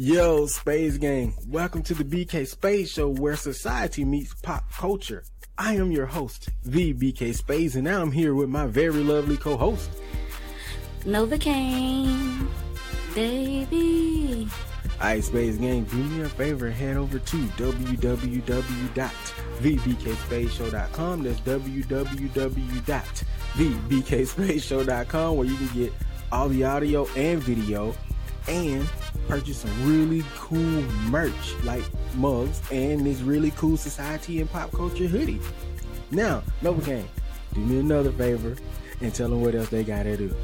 Yo, Space Gang, welcome to the BK Space Show where society meets pop culture. I am your host, the BK Space, and now I'm here with my very lovely co-host, Novacaine, baby. Alright, Space Gang, do me a favor, head over to www.thebkspaceshow.com. That's www.thebkspaceshow.com where you can get all the audio and video and purchase some really cool merch like mugs and this really cool society and pop culture hoodie. Now, Novacaine, do me another favor and tell them what else they gotta do.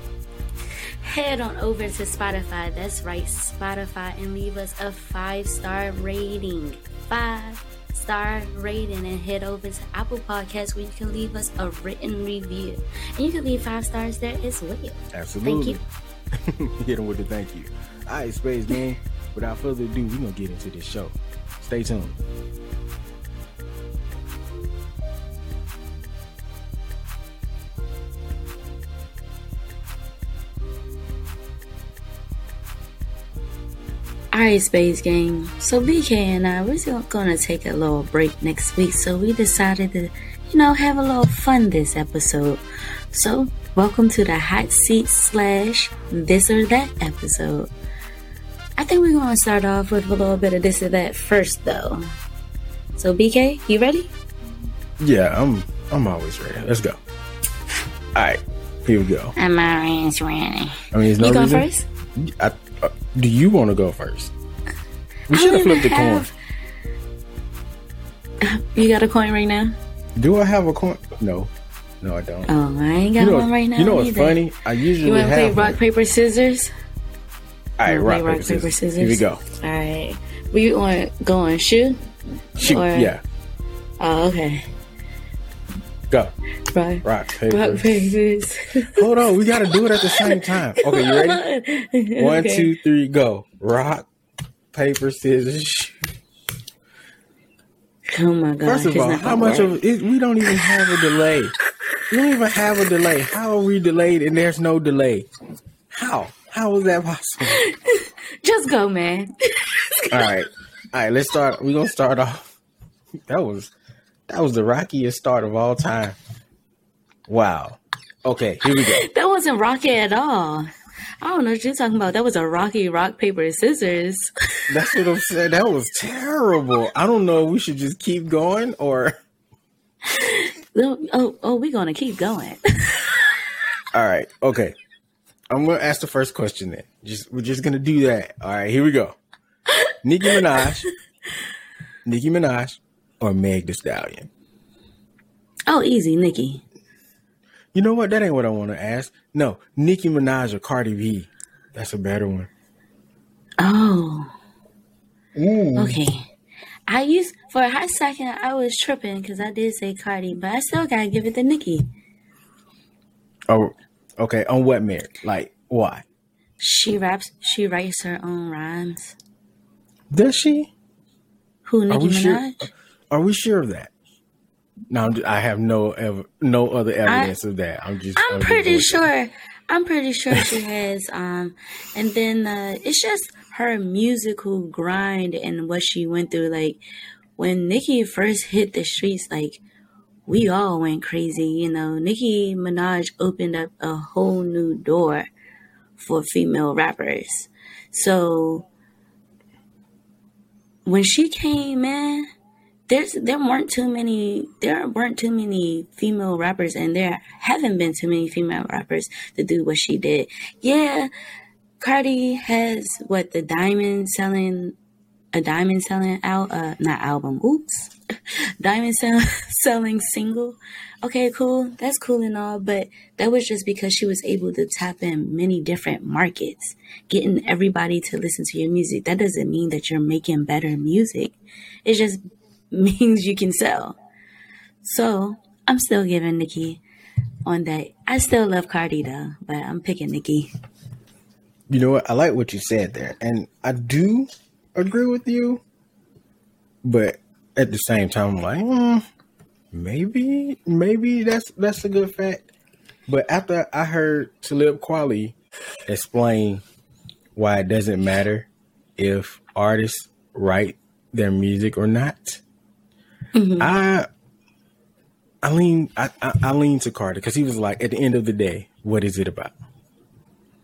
Head on over to Spotify. That's right, Spotify, and leave us a five star rating. Five star rating, and head over to Apple Podcasts where you can leave us a written review. And you can leave five stars there as well. Absolutely. Thank you. Hit them with the thank you. All right, Space Gang. Without further ado, we're gonna get into this show. Stay tuned. Alright, Space Gang. So BK and I, we're gonna take a little break next week. So we decided to, you know, have a little fun this episode. So welcome to the hot seat slash this or that episode. I think we're gonna start off with a little bit of this or that first, though. So BK, you ready? Yeah, I'm I'm always ready. Let's go. All right, here we go. I'm always ready. I mean, it's no You go reason- first. I, uh, do you want to go first? We should have flipped the coin. You got a coin right now? Do I have a coin? No, no, I don't. Oh, I ain't got you know, one right now. you know what's either. funny? I usually You wanna play rock paper scissors? All right, Wanna rock, play paper, scissors. Here we go. All right. We want to go on shoot? Shoot. Or- Yeah, Oh, okay. go. Rock, Rock, paper. rock papers. Hold on, we got to do it at the same time. Okay, you ready? One, Okay. two, three, go. Rock, paper, scissors. shoot. Oh my god. First of all, how much work. of it? We don't even have a delay. We don't even have a delay. How are we delayed and there's no delay? How? How is that possible? Just go, man. All right, all right. Let's start. We're gonna start off. That was that was the rockiest start of all time. Wow. Okay, here we go. That wasn't rocky at all. I don't know what you're talking about. That was a rocky rock, paper, scissors. That's what I'm saying. That was terrible. I don't know. if We should just keep going or. oh, oh, oh, we're going to keep going. All right. Okay. I'm gonna ask the first question then. Just we're just gonna do that. All right. Here we go. Nicki Minaj, Nicki Minaj, or Meg The Stallion. oh, easy, Nicki. You know what? That ain't what I want to ask. No, Nicki Minaj or Cardi B. That's a better one. Oh, Mm. okay. I used, for a hot second, I was tripping because I did say Cardi, but I still got to give it to Nicki. Oh, okay. On what merit? Like why? She raps, she writes her own rhymes. Does she? Who, Are Nicki we sure? Minaj? Are we sure of that? No, I'm I have no ev- no other evidence of that. I'm just. I'm just pretty going- sure. I'm pretty sure she has. Um, and then uh, it's just her musical grind and what she went through. Like when Nicki first hit the streets, like we all went crazy. You know, Nicki Minaj opened up a whole new door for female rappers. So when she came in, there's there weren't too many there weren't too many female rappers and there haven't been too many female rappers to do what she did. Yeah, Cardi has what the diamond selling a diamond selling out uh not album. Oops. diamond sell, selling single. Okay, cool. That's cool and all, but that was just because she was able to tap in many different markets, getting everybody to listen to your music. That doesn't mean that you're making better music. It just means you can sell. So I'm still giving Nicki on that. I still love Cardi though, but I'm picking Nicki. You know what? I like what you said there, and I do agree with you. But at the same time, I'm like, hmm, maybe, maybe that's that's a good fact. But after I heard Talib Kweli explain why it doesn't matter if artists write their music or not. Mm-hmm. I I lean I, I, I lean to Cardi because he was like, at the end of the day, what is it about?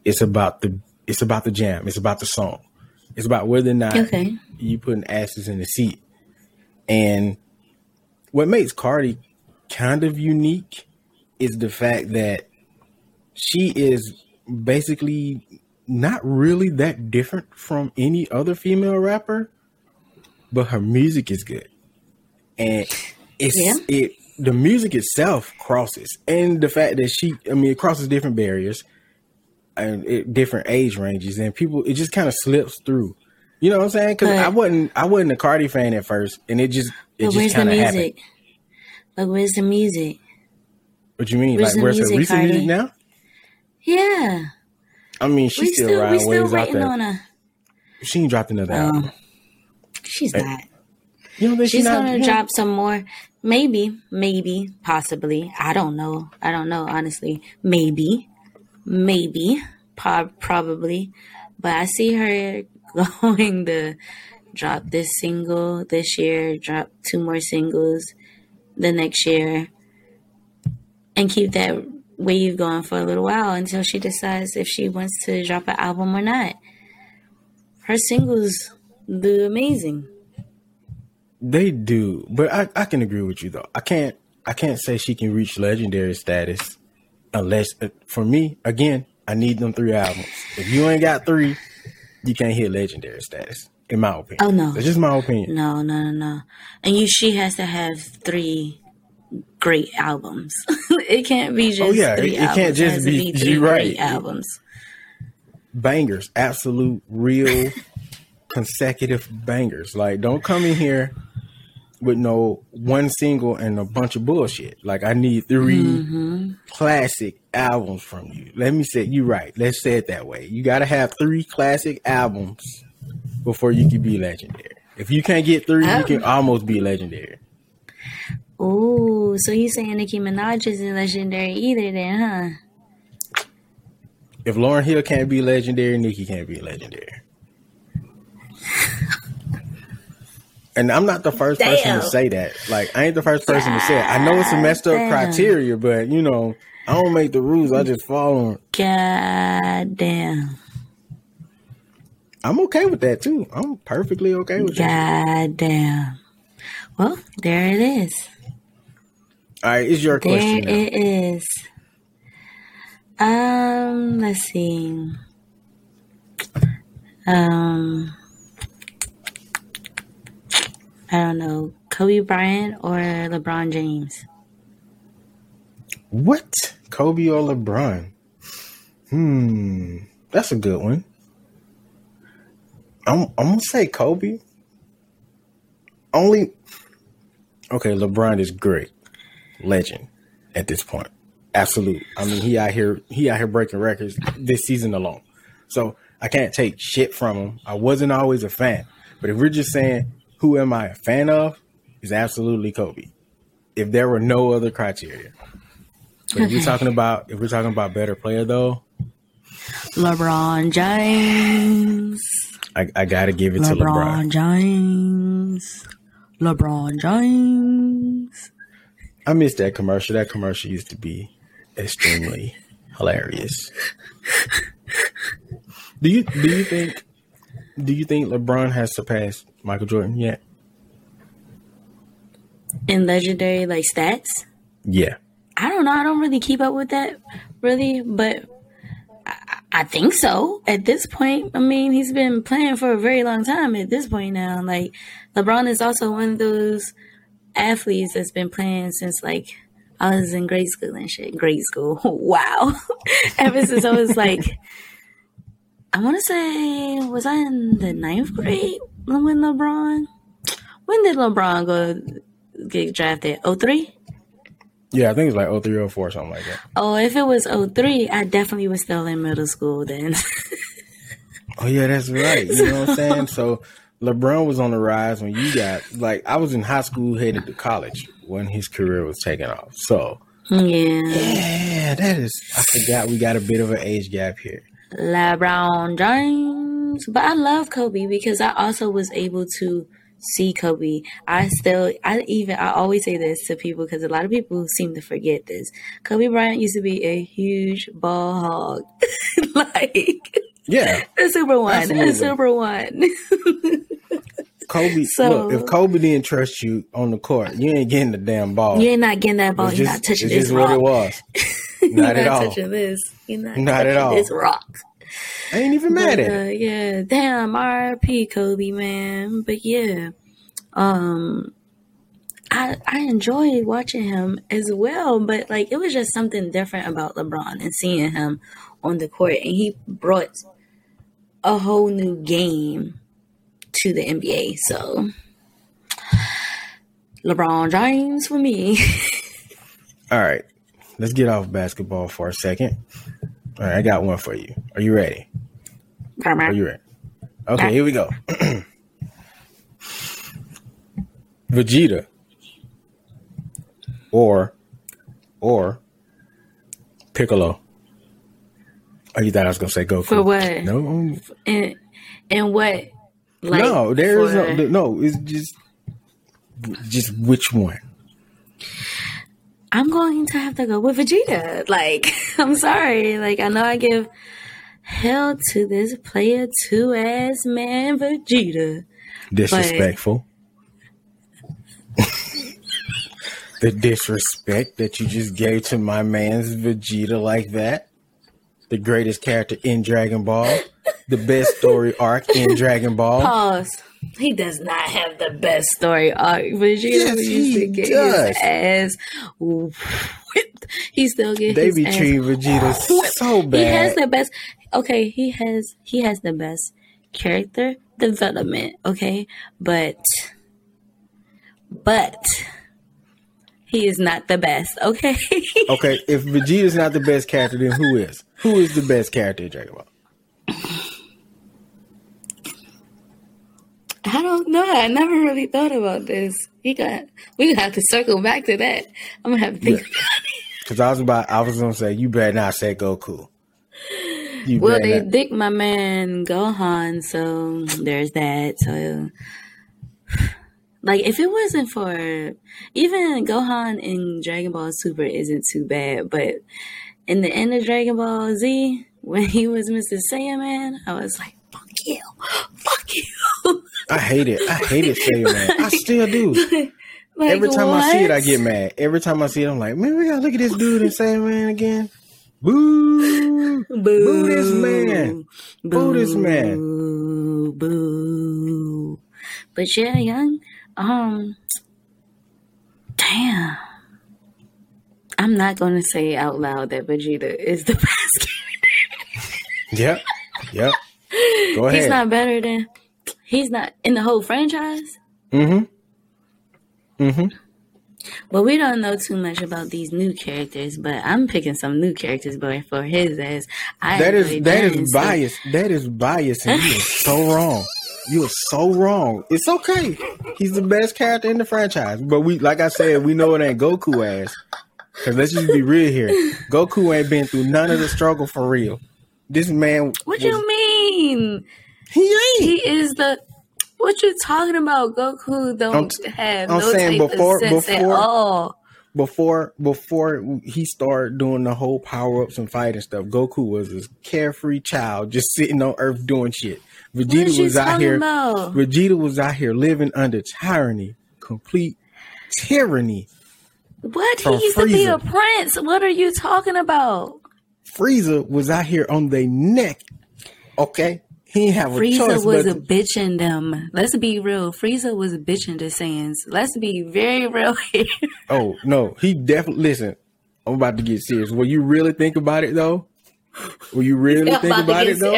It's about the it's about the jam. It's about the song. It's about whether or not okay. you putting asses in the seat. And what makes Cardi kind of unique is the fact that she is basically not really that different from any other female rapper, but her music is good. And it's yeah. it the music itself crosses and the fact that she I mean it crosses different barriers and it, different age ranges and people it just kind of slips through. You know what I'm saying? Because I wasn't I wasn't a Cardi fan at first, and it just it but just kind of happened. But where's the music? What do you mean? Where's like where's music, her recent Cardi? music now? Yeah. I mean, she's still, still riding waves out there. On a... She ain't dropped another um, album. She's not. You know, she's, she's gonna yeah. drop some more. Maybe, maybe, possibly. I don't know. I don't know, honestly. Maybe, maybe, probably. But I see her going to drop this single this year, drop two more singles the next year, and keep that wave going for a little while until she decides if she wants to drop an album or not. Her singles do amazing. They do, but I, I can agree with you though. I can't I can't say she can reach legendary status unless uh, for me again I need them three albums. If you ain't got three, you can't hit legendary status. In my opinion. Oh no, it's just my opinion. No, no, no, no. And you, she has to have three great albums. it can't be oh, just oh yeah, it, it can't just it be, be three right. albums. Bangers, absolute, real, consecutive bangers. Like, don't come in here with no one single and a bunch of bullshit. Like I need 3 mm-hmm. classic albums from you. Let me say you right. Let's say it that way. You got to have three classic albums before you can be legendary. If you can't get three, oh. you can almost be legendary. Oh, so you saying Nicki Minaj isn't legendary either, then, huh? If Lauryn Hill can't be legendary, Nicki can't be legendary. And I'm not the first Damn. person to say that. Like, I ain't the first person to say it. I know it's a messed up Damn. criteria, but you know, I don't make the rules. I just follow them. God damn. I'm okay with that too. I'm perfectly okay with that. God damn. Well, there it is. All right, is your there question. There it is. Um, let's see. Um, I don't know, Kobe Bryant or LeBron James? What? Kobe or LeBron? Hmm, that's a good one. I'm I'm gonna say Kobe. Only okay, LeBron is great, legend at this point. Absolute. I mean, he out here he out here breaking records this season alone. So I can't take shit from him. I wasn't always a fan, but if we're just saying who am I a fan of? Is absolutely Kobe. If there were no other criteria. But if you're talking about if we're talking about better player though, LeBron James. I, I gotta give it LeBron to LeBron James. LeBron James. I missed that commercial. That commercial used to be extremely hilarious. Do you do you think do you think LeBron has surpassed Michael Jordan yet? In legendary like stats? Yeah. I don't know. I don't really keep up with that really, but I, I think so. At this point, I mean, he's been playing for a very long time. At this point now, like LeBron is also one of those athletes that's been playing since like I was in grade school and shit. Grade school, wow. Ever since I was like, I want to say, was I in the ninth grade when LeBron? When did LeBron go get drafted? 03? Yeah, I think it's like 03 or 04, something like that. Oh, if it was 03, I definitely was still in middle school then. oh, yeah, that's right. You know what I'm saying? So LeBron was on the rise when you got, like, I was in high school headed to college when his career was taking off. So, yeah. Yeah, that is, I forgot we got a bit of an age gap here. LeBron James. Times, but I love Kobe because I also was able to see Kobe. I still, I even, I always say this to people because a lot of people seem to forget this. Kobe Bryant used to be a huge ball hog, like Yeah. a super one, Absolutely. a super one. Kobe, So- look, if Kobe didn't trust you on the court, you ain't getting the damn ball. You ain't not getting that ball. It's You're just, not touching it's this just rock. what it was. You're Not at all. touching this. You're not, Not at all. This rock. I ain't even mad But, at uh, it. yeah, damn, R.I.P. Kobe, man. But yeah, um, I I enjoy watching him as well. But like, it was just something different about LeBron and seeing him on the court, and he brought a whole new game to the NBA. So, LeBron James for me. All right. Let's get off basketball for a second. All right, I got one for you. Are you ready? Are you ready? Okay, here we go. Vegeta or or Piccolo. Oh, you thought I was gonna say Goku? For what? No, and and what? Like, no. There is no, no. It's just just which one? I'm going to have to go with Vegeta. Like, I'm sorry. Like, I know I give hell to this player two ass man Vegeta. Disrespectful. the disrespect that you just gave to my man's Vegeta like that. The greatest character in Dragon Ball. The best story arc in Dragon Ball. Pause. He does not have the best story arc. Vegeta Yes, used he to get does. his ass whipped. He still get They his be treating Vegeta so He has the best. Okay, he has he has the best character development. Okay, but but he is not the best. Okay, Okay, if Vegeta's not the best character, then who is? Who is the best character in Dragon Ball? I don't know. I never really thought about this. We got we gonna have to circle back to that. I'm gonna have to think. about it. Because I was about, I was gonna say, you better not say Goku. You Well, they not. dick my man Gohan, so there's that. So, like, if it wasn't for even Gohan in Dragon Ball Super isn't too bad, but in the end of Dragon Ball Z, when he was Mr. Saiyaman, I was like, "Fuck you, fuck you." I hate it. I hate it, Saiyaman. I still do. like, Every time I see it, I get mad. Every time I see it, I'm like, man, we gotta look at this dude and say, man, again. Boo! Boo, Boo this man. Boo this man. Boo, boo. But yeah, young. Um, damn. I'm not to say out loud that Vegeta is the best. Yep. Yep. Go ahead. He's not better than. He's not in the whole franchise. mm-hmm. Mm-hmm. But we don't know too much about these new characters. But I'm picking some new characters, but for his ass, I That is that so- bias. That is bias, and you are so wrong. You are so wrong. It's okay. He's the best character in the franchise. But we, like I said, we know it ain't Goku ass. Cause let's just be real here. Goku ain't been through none of the struggle for real. This man, What was- you mean? He ain't. He is the. What you talking about? Goku don't I'm have I'm no saying before- of sense at before- all. before before he started doing the whole power ups and fighting stuff, Goku was a carefree child just sitting on Earth doing shit. Vegeta was out here. about? Vegeta was out here living under tyranny, complete tyranny. What? He used to be a prince. What are you talking about? Frieza was out here on their neck. Okay, he have a choice Frieza was but a bitch in them. Let's be real. Frieza was a bitch in the Saiyans. Let's be very real here. oh no, he definitely listen. I'm about to get serious. Will you really think about it though? Will you really think about it though?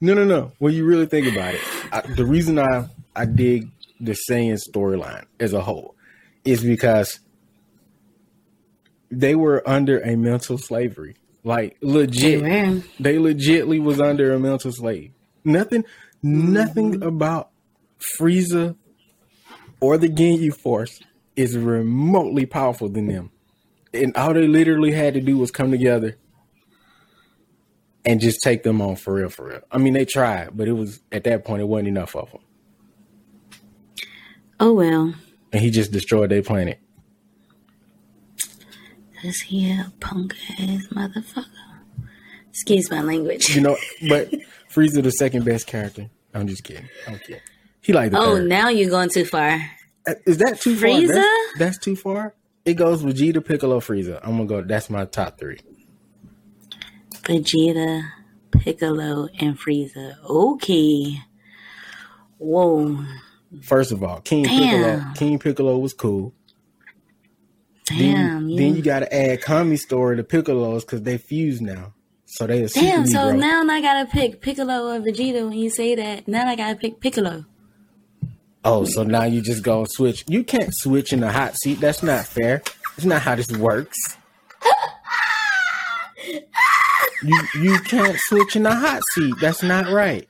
No, no, no. When you really think about it, I, the reason I I dig the Saiyan storyline as a whole is because they were under a mental slavery. Like legit, Man, they legitly was under a mental slave. Nothing, nothing mm-hmm. about Frieza or the Ginyu Force is remotely powerful than them. And all they literally had to do was come together and just take them on for real, for real. I mean, they tried, but it was at that point it wasn't enough of them, Oh well. and he just destroyed their planet. Cause he a punk ass motherfucker. Excuse my language. You know, but Frieza the second best character. I'm just kidding. I'm kidding. He like the Oh, third. now you're going too far. Uh, Is that too far? Frieza? That's, that's too far. It goes Vegeta, Piccolo, Frieza. I'm gonna go. That's my top three. Vegeta, Piccolo, and Frieza. Okay. Whoa. First of all, King Damn. Piccolo. King Piccolo was cool. Damn. Then, yeah. then you got to add Kami story to Piccolo's because they fuse now. So they a super Damn, so now I gotta pick Piccolo or Vegeta when you say that. Now I gotta pick Piccolo. Oh, so now you just go switch. You can't switch in the hot seat. That's not fair. It's not how this works. you you can't switch in the hot seat. That's not right.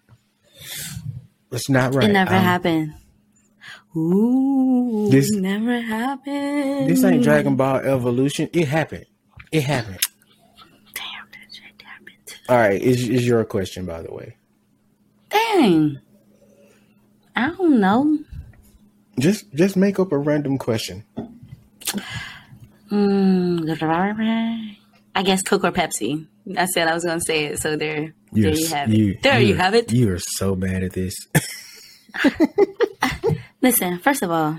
That's not right. It never Um, happened. Ooh, This- never happened. This ain't Dragon Ball Evolution. It happened. It happened. Damn, that shit happened. All right, is is your question by the way? Dang. I don't know. Just just make up a random question. Mm, I guess Coke or Pepsi. I said I was gonna say it, so there, there you have it. there you you're- have it. You are so bad at this. Listen, first of all,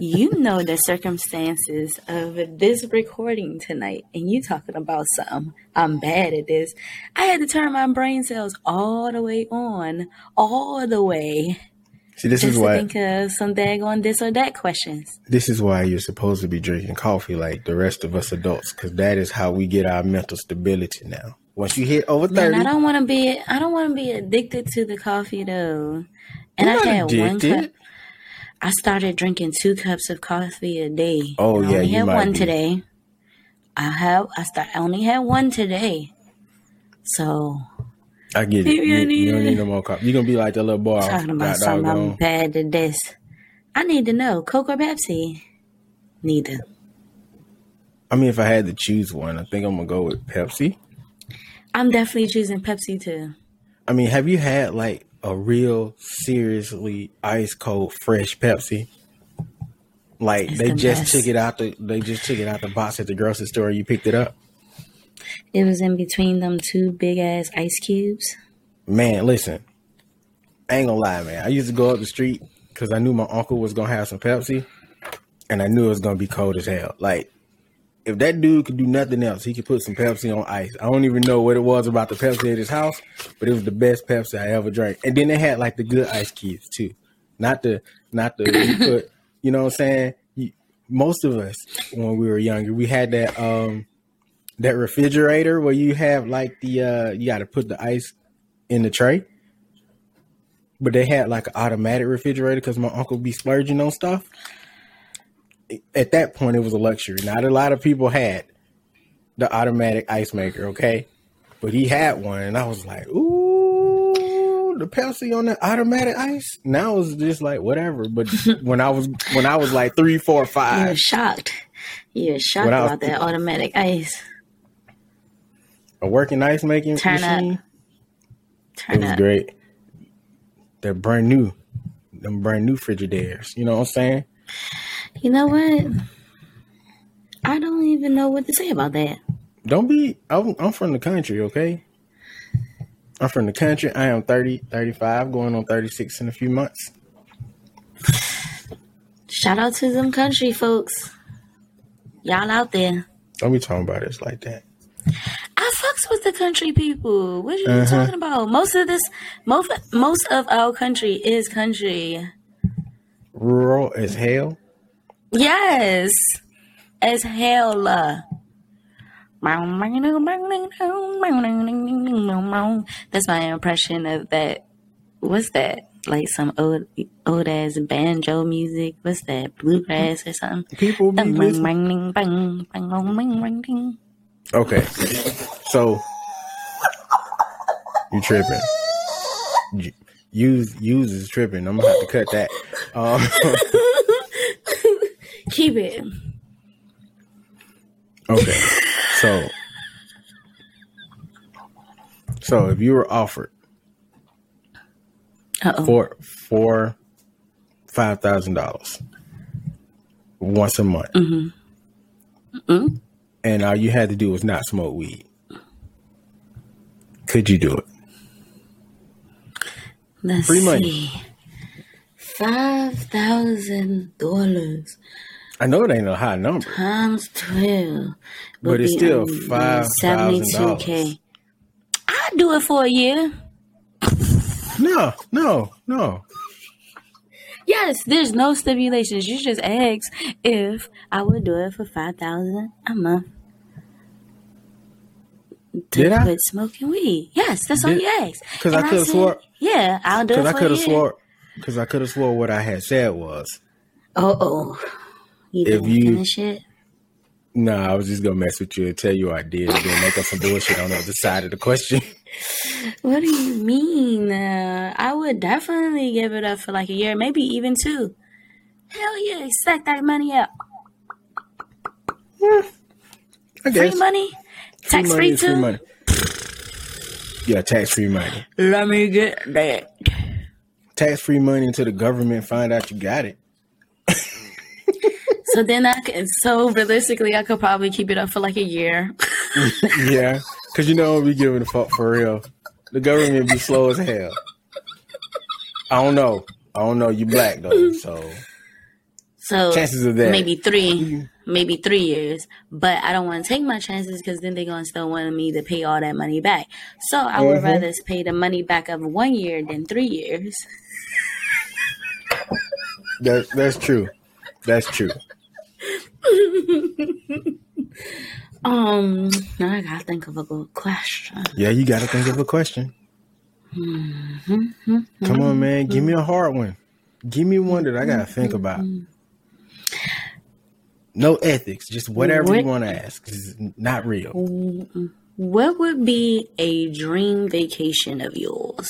you know the circumstances of this recording tonight, and you talking about something. I'm bad at this. I had to turn my brain cells all the way on, all the way, See, this is to why think of some daggone this or that questions. this is why you're supposed to be drinking coffee like the rest of us adults, because that is how we get our mental stability now. Once you hit over thirty, I don't want to be. I don't want to be addicted to the coffee though. And You're I had one cup. I started drinking two cups of coffee a day. Oh, I yeah, only you had one be. today. I have. I start. I only had one today. So I get it. You, I you don't need no more coffee. You're gonna be like that little boy. talking about something. I'm bad at this. I need to know Coke or Pepsi. Neither. I mean, if I had to choose one, I think I'm gonna go with Pepsi. I'm definitely choosing Pepsi too. I mean, have you had like a real seriously ice cold fresh Pepsi? Like It's they the just best. took it out the they just took it out the box at the grocery store. You picked it up. It was in between them two big ass ice cubes. Man, listen, I ain't gonna lie, man. I used to go up the street because I knew my uncle was gonna have some Pepsi, and I knew it was gonna be cold as hell. Like, if that dude could do nothing else, he could put some Pepsi on ice. I don't even know what it was about the Pepsi at his house, but it was the best Pepsi I ever drank. And then they had like the good ice cubes too, not the not the you put. You know what I'm saying? You, most of us when we were younger, we had that um that refrigerator where you have like the uh you got to put the ice in the tray. But they had like an automatic refrigerator because my uncle be splurging on stuff. At that point, it was a luxury. Not a lot of people had the automatic ice maker, okay? But he had one, and I was like, ooh, the Pepsi on the automatic ice. Now it's just like whatever. But when I was when I was like three, four, five, You were shocked. You were shocked I was- about that automatic ice. a working ice making Turn up. machine, it was up. great. They're brand new, them brand new Frigidaires. You know what I'm saying? You know what? I don't even know what to say about that. Don't be. I'm, I'm from the country, okay? I'm from the country. I am 30, 35, going on 36 in a few months. Shout out to them country folks. Y'all out there. Don't be talking about us like that. I fucks with the country people. What are you Uh-huh. talking about? Most of this, most most of our country is country. Rural as hell. Yes, as hell. uh. That's my impression of that. What's that? Like some old old ass banjo music. What's that? Bluegrass or something? People be listening. Okay. So you tripping. You- Use use is tripping. I'm gonna have to cut that. Um, Keep it. okay. So So if you were offered Uh-oh. for for five thousand dollars once a month, Mm-hmm. and all you had to do was not smoke weed, could you do it? Let's Free money. see. Five thousand dollars I know it ain't a high number. times twelve. But it's still um, $5,000. I'd do it for a year. No, no, no. Yes, there's no stipulations. You just ask if I would do it for five thousand a month. To Did I? quit smoking weed. Yes, that's all Did- you asked. 'cause I coulda swore- Yeah, I'll do it Because for I could have year. swore. Because I could have swore what I had said was Oh, oh. You If you- finish it? no. I was just gonna mess with you and tell you I did, and then make up some bullshit on the other side of the question. What do you mean? Uh, I would definitely give it up for like a year, maybe even two. Hell yeah, stack that money up. I Free money? Tax money free is free too? money. Yeah, tax free money. Let me get that. Tax free money until the government find out you got it. So then I could, so realistically, I could probably keep it up for like a year. yeah, because you know we giving a fuck for real. The government be slow as hell. I don't know. I don't know. You black though, so So Chances of that. maybe three, maybe three years. But I don't want to take my chances because then they're gonna still want me to pay all that money back. So I would Mhm. rather pay the money back of one year than three years. that that's true. That's true. Um, now I gotta think of a good question. Yeah, you got to think of a question. Come on, man. Give me a hard one. Give me one that I got to think about. No ethics, just whatever you want to ask. It's not real. What would be a dream vacation of yours?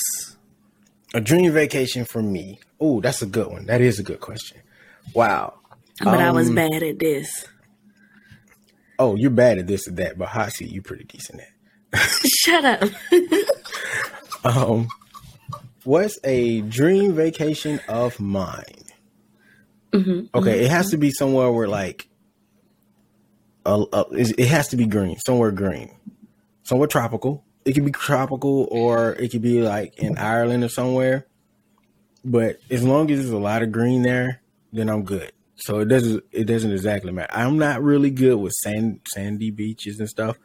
A dream vacation for me. Oh, that's a good one. That is a good question. Wow. But I was Um, bad at this. Oh, you're bad at this and that, but hot seat, you pretty decent at. Shut up. Um, what's a dream vacation of mine? Okay, it has to be somewhere where like, uh, uh, it it has to be green, somewhere green, somewhere tropical. It could be tropical, or it could be like in Ireland or somewhere. But as long as there's a lot of green there, then I'm good. So it doesn't it doesn't exactly matter. I'm not really good with sand sandy beaches and stuff,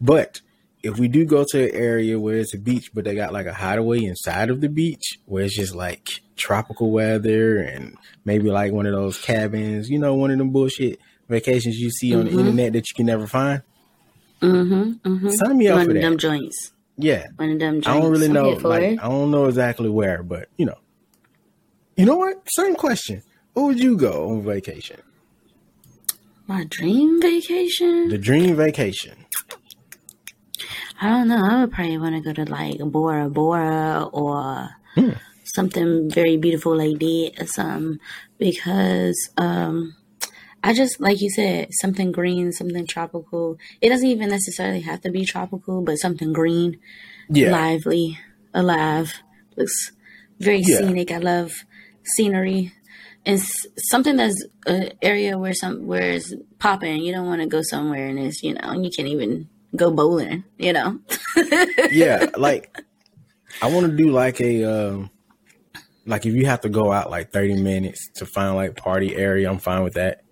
but if we do go to an area where it's a beach, but they got like a hideaway inside of the beach where it's just like tropical weather and maybe like one of those cabins, you know, one of them bullshit vacations you see on the internet that you can never find. Mm-hmm. Mm-hmm. Sign me up One for of them joints. Yeah. One of them joints. I don't really know. Like. I don't know exactly where, but you know. You know what? Same question. Where would you go on vacation? My dream vacation? The dream vacation. I don't know. I would probably want to go to like Bora Bora or Hmm. something very beautiful like that or something because um I just like you said something green, something tropical. It doesn't even necessarily have to be tropical, but something green, Yeah. lively, alive, looks very Yeah. scenic. I love scenery. And something that's an area where some where it's popping. You don't want to go somewhere and it's you know you can't even go bowling. You know. yeah, like I want to do like a um like if you have to go out like 30 minutes to find like party area, I'm fine with that.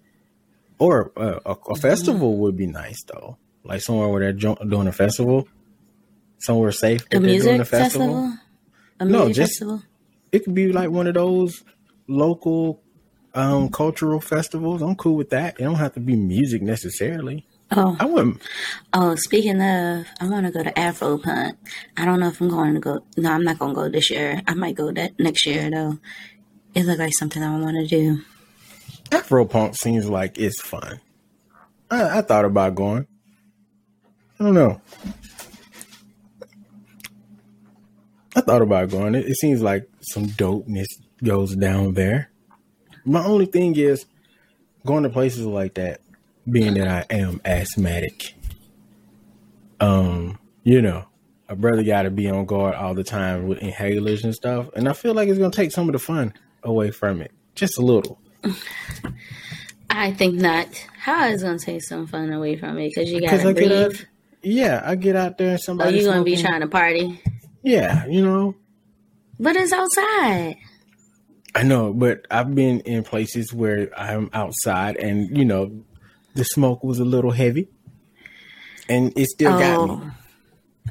Or uh, a, a festival would be nice though. Like somewhere where they're jo- doing a festival, somewhere safe. A they're doing music festival? A No, just- festival? It could be like one of those local um cultural festivals. I'm cool with that. It don't have to be music necessarily. Oh, I wouldn't. oh. Speaking of, I want to go to Afro Punk. I don't know if I'm going to go. No, I'm not going to go this year. I might go that next year though. It looked like something I want to do. Afro punk seems like it's fun. I, I thought about going. I don't know. I thought about going. It, it seems like some dopeness goes down there. My only thing is going to places like that, being that I am asthmatic. Um, you know, a brother got to be on guard all the time with inhalers and stuff, and I feel like it's gonna take some of the fun away from it, just a little. I think not. How is gonna take some fun away from it? Because you gotta I breathe. get out, yeah, I get out there and somebody. you gonna be trying to party? Yeah, you know, But it's outside. I know, but I've been in places where I'm outside, and you know, the smoke was a little heavy, and it still got oh. me.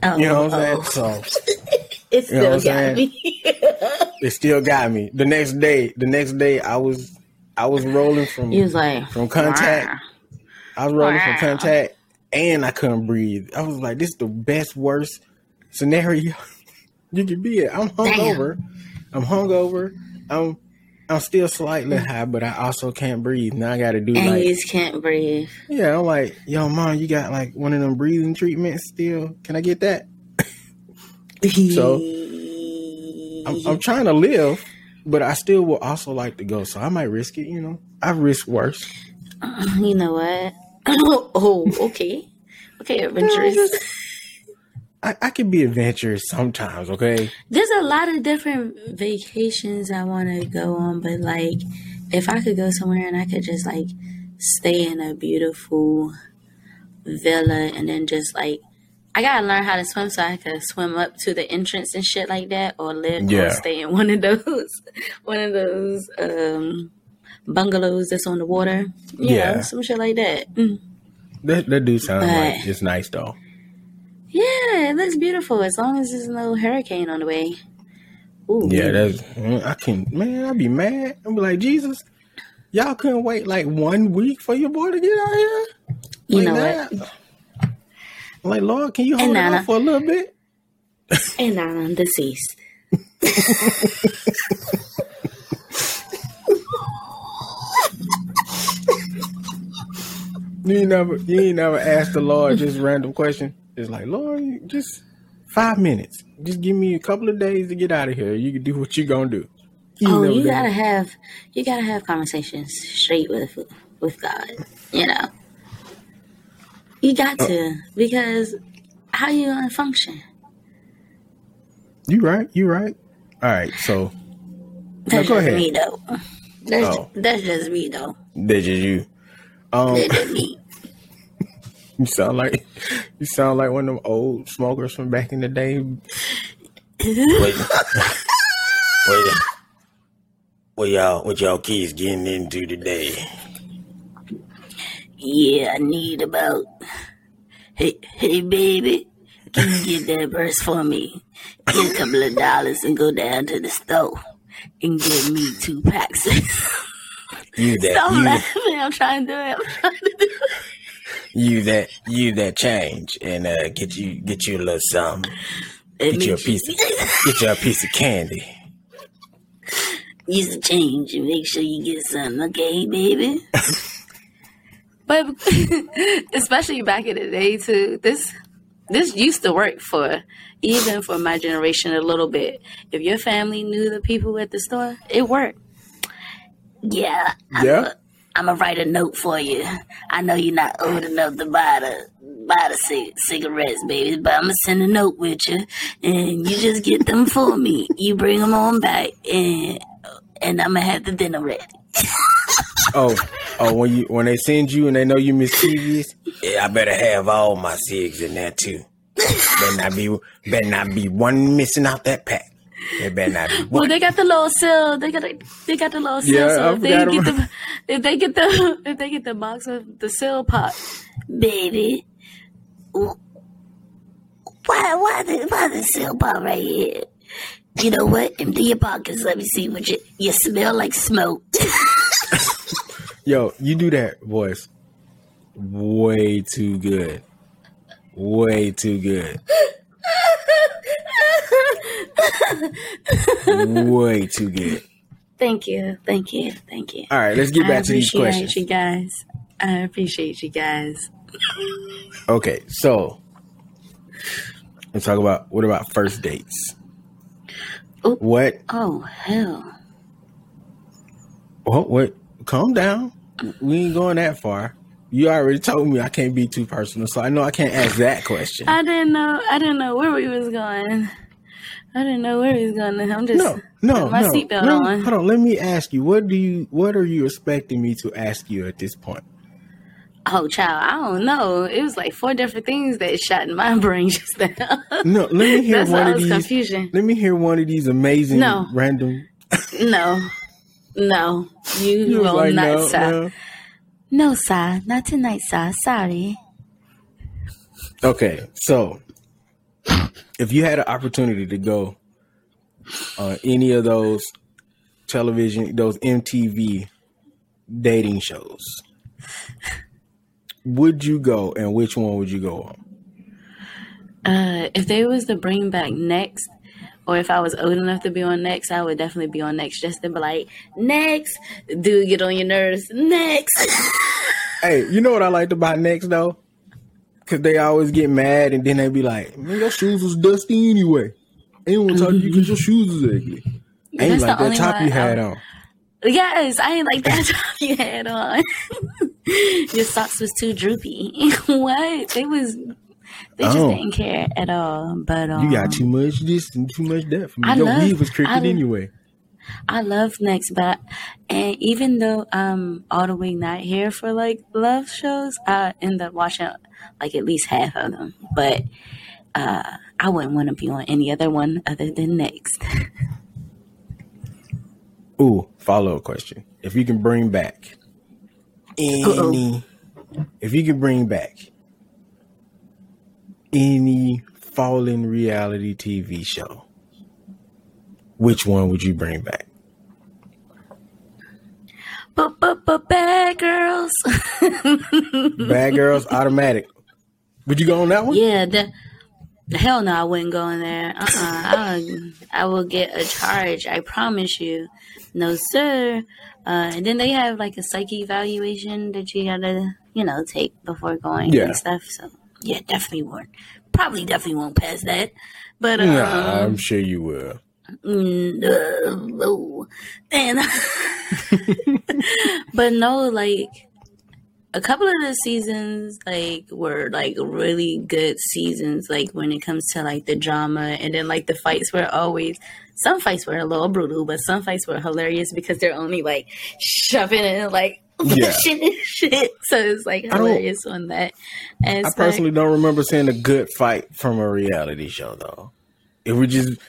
Oh, You know what I'm oh. saying? So It You know still what I'm got me. it still got me. The next day, the next day, I was, I was rolling from he was like, from contact. "Wow." I was rolling from contact, and I couldn't breathe. I was like, this is the best worst scenario you could be in. I'm hungover. I'm hungover. I'm I'm still slightly high, but I also can't breathe. Now I got to do and like you just can't breathe. Yeah, I'm like, yo, mom, you got like one of them breathing treatments still? Can I get that? So, I'm, I'm trying to live, but I still will also like to go. So I might risk it, you know. I risk worse. Uh, you know what? oh, okay. Okay, adventurous. I, I can be adventurous sometimes, okay? There's a lot of different vacations I want to go on, but like, if I could go somewhere and I could just like stay in a beautiful villa and then just like, I gotta learn how to swim so I could swim up to the entrance and shit like that, or live or Yeah. stay in one of those, one of those um bungalows that's on the water. You Yeah. know, some shit like that. Mm. That, that do sound like it's nice though. Yeah, it looks beautiful as long as there's no hurricane on the way. Ooh, Yeah, that's I can man, I'd be mad. I'd be like, Jesus, y'all couldn't wait like one week for your boy to get out here? you Like know what? that? Like, Lord, can you hold And it Nana. off for a little bit? And I'm deceased. You never you ain't never asked the Lord just random question. It's like, Lord, just five minutes. Just give me a couple of days to get out of here. You can do what you're gonna do. You Oh, you gotta have you gotta have conversations straight with with God. You know, you got Oh. to because how you gonna function? You right, you right. All right, so That's go just ahead. me though. That's Oh. that's just me though. that's just you. Um That's just me. you sound like you sound like one of them old smokers from back in the day. Wait, wait, what y'all, what y'all kids getting into today? Yeah, I need about. Hey, hey, baby, can you get that purse for me? Get a couple of dollars and go down to the store and get me two packs. You that, Stop you, laughing. I'm trying to do it. I'm trying to do it. You that, you that change and uh, get you, get you a little something. It Get you a piece, of, get you a piece of candy. Use the change and make sure you get something, okay, baby? but especially back in the day too, this this used to work for even for my generation a little bit. If your family knew the people at the store, it worked. Yeah, Yeah. I'm gonna write a note for you. I know you're not old enough to buy the buy the cig- cigarettes, baby, but I'm gonna send a note with you, and you just get them for me. You bring them on back, and and I'm gonna have the dinner ready. Oh, oh, when you when they send you and they know you mischievous, Yeah, I better have all my cigs in there too. Better not be, better not be one missing out that pack. There better not be Well, they got the little seal. They got the, they got the little seal. Yeah, so if they get about- the if they get the if they get the box of the seal pop, baby, wh- why why the why the seal pop right here? You know what? Empty your pockets. Let me see what you you smell like smoke. yo, you do that voice way too good, way too good, way too good. thank you, thank you, thank you. All right, let's get I back to these appreciate questions. you guys. I appreciate you guys. Okay, so let's talk about what about first dates? Oop. What? Oh hell. What? What? Calm down. We ain't going that far. You already told me I can't be too personal, so I know I can't ask that question. I didn't know. I didn't know where we was going. I didn't know where we was going. I'm just No, no, my no. seatbelt no. on. Hold on. Let me ask you. What do you? What are you expecting me to ask you at this point? Oh, child, I don't know. It was like four different things that shot in my brain just now. No, let me hear That's one of these. confusion. Let me hear one of these amazing No. random. No, no, you, You will like, not, no, sir. no. No, sir, not tonight, sir. Sorry. Okay, so if you had an opportunity to go on any of those television, those MTV dating shows, would you go and which one would you go on? Uh, if they was to bring back next, or if I was old enough to be on next, I would definitely be on next. Just to be like, next, dude, get on your nerves. Next. Hey, you know what I liked about Next though? Cause they always get mad and then they be like, "Man, your shoes was dusty anyway." Anyone talk to you because your shoes was ugly. Ain't That's like the that top you had I- on. yes, I ain't like that top you had on. your socks was too droopy. what? They was. They just Oh. didn't care at all. But um, You got too much this and too much that for me. I Your love- weave was crooked anyway. I love Next, but and even though I'm all the way not here for like love shows, I end up watching like at least half of them. But uh, I wouldn't want to be on any other one other than Next. Ooh, follow up question. If you can bring back any, if you can bring back any fallen reality TV show, which one would you bring back? Bad girls. Bad Girls, automatic. Would you go on that one? yeah, the, hell no, I wouldn't go in there. Uh uh I, I will get a charge. I promise you. No sir. Uh, and then they have like a psyche evaluation that you gotta, you know, take before going Yeah. and stuff. So yeah, definitely won't. Probably definitely won't pass that. But um, Nah, I'm sure you will. No. and but no, like a couple of the seasons like were like really good seasons like when it comes to like the drama and then like the fights were always some fights were a little brutal but some fights were hilarious because they're only like shoving and like Yeah. pushing and shit so it's like hilarious on that I personally don't remember seeing a good fight from a reality show though. It would just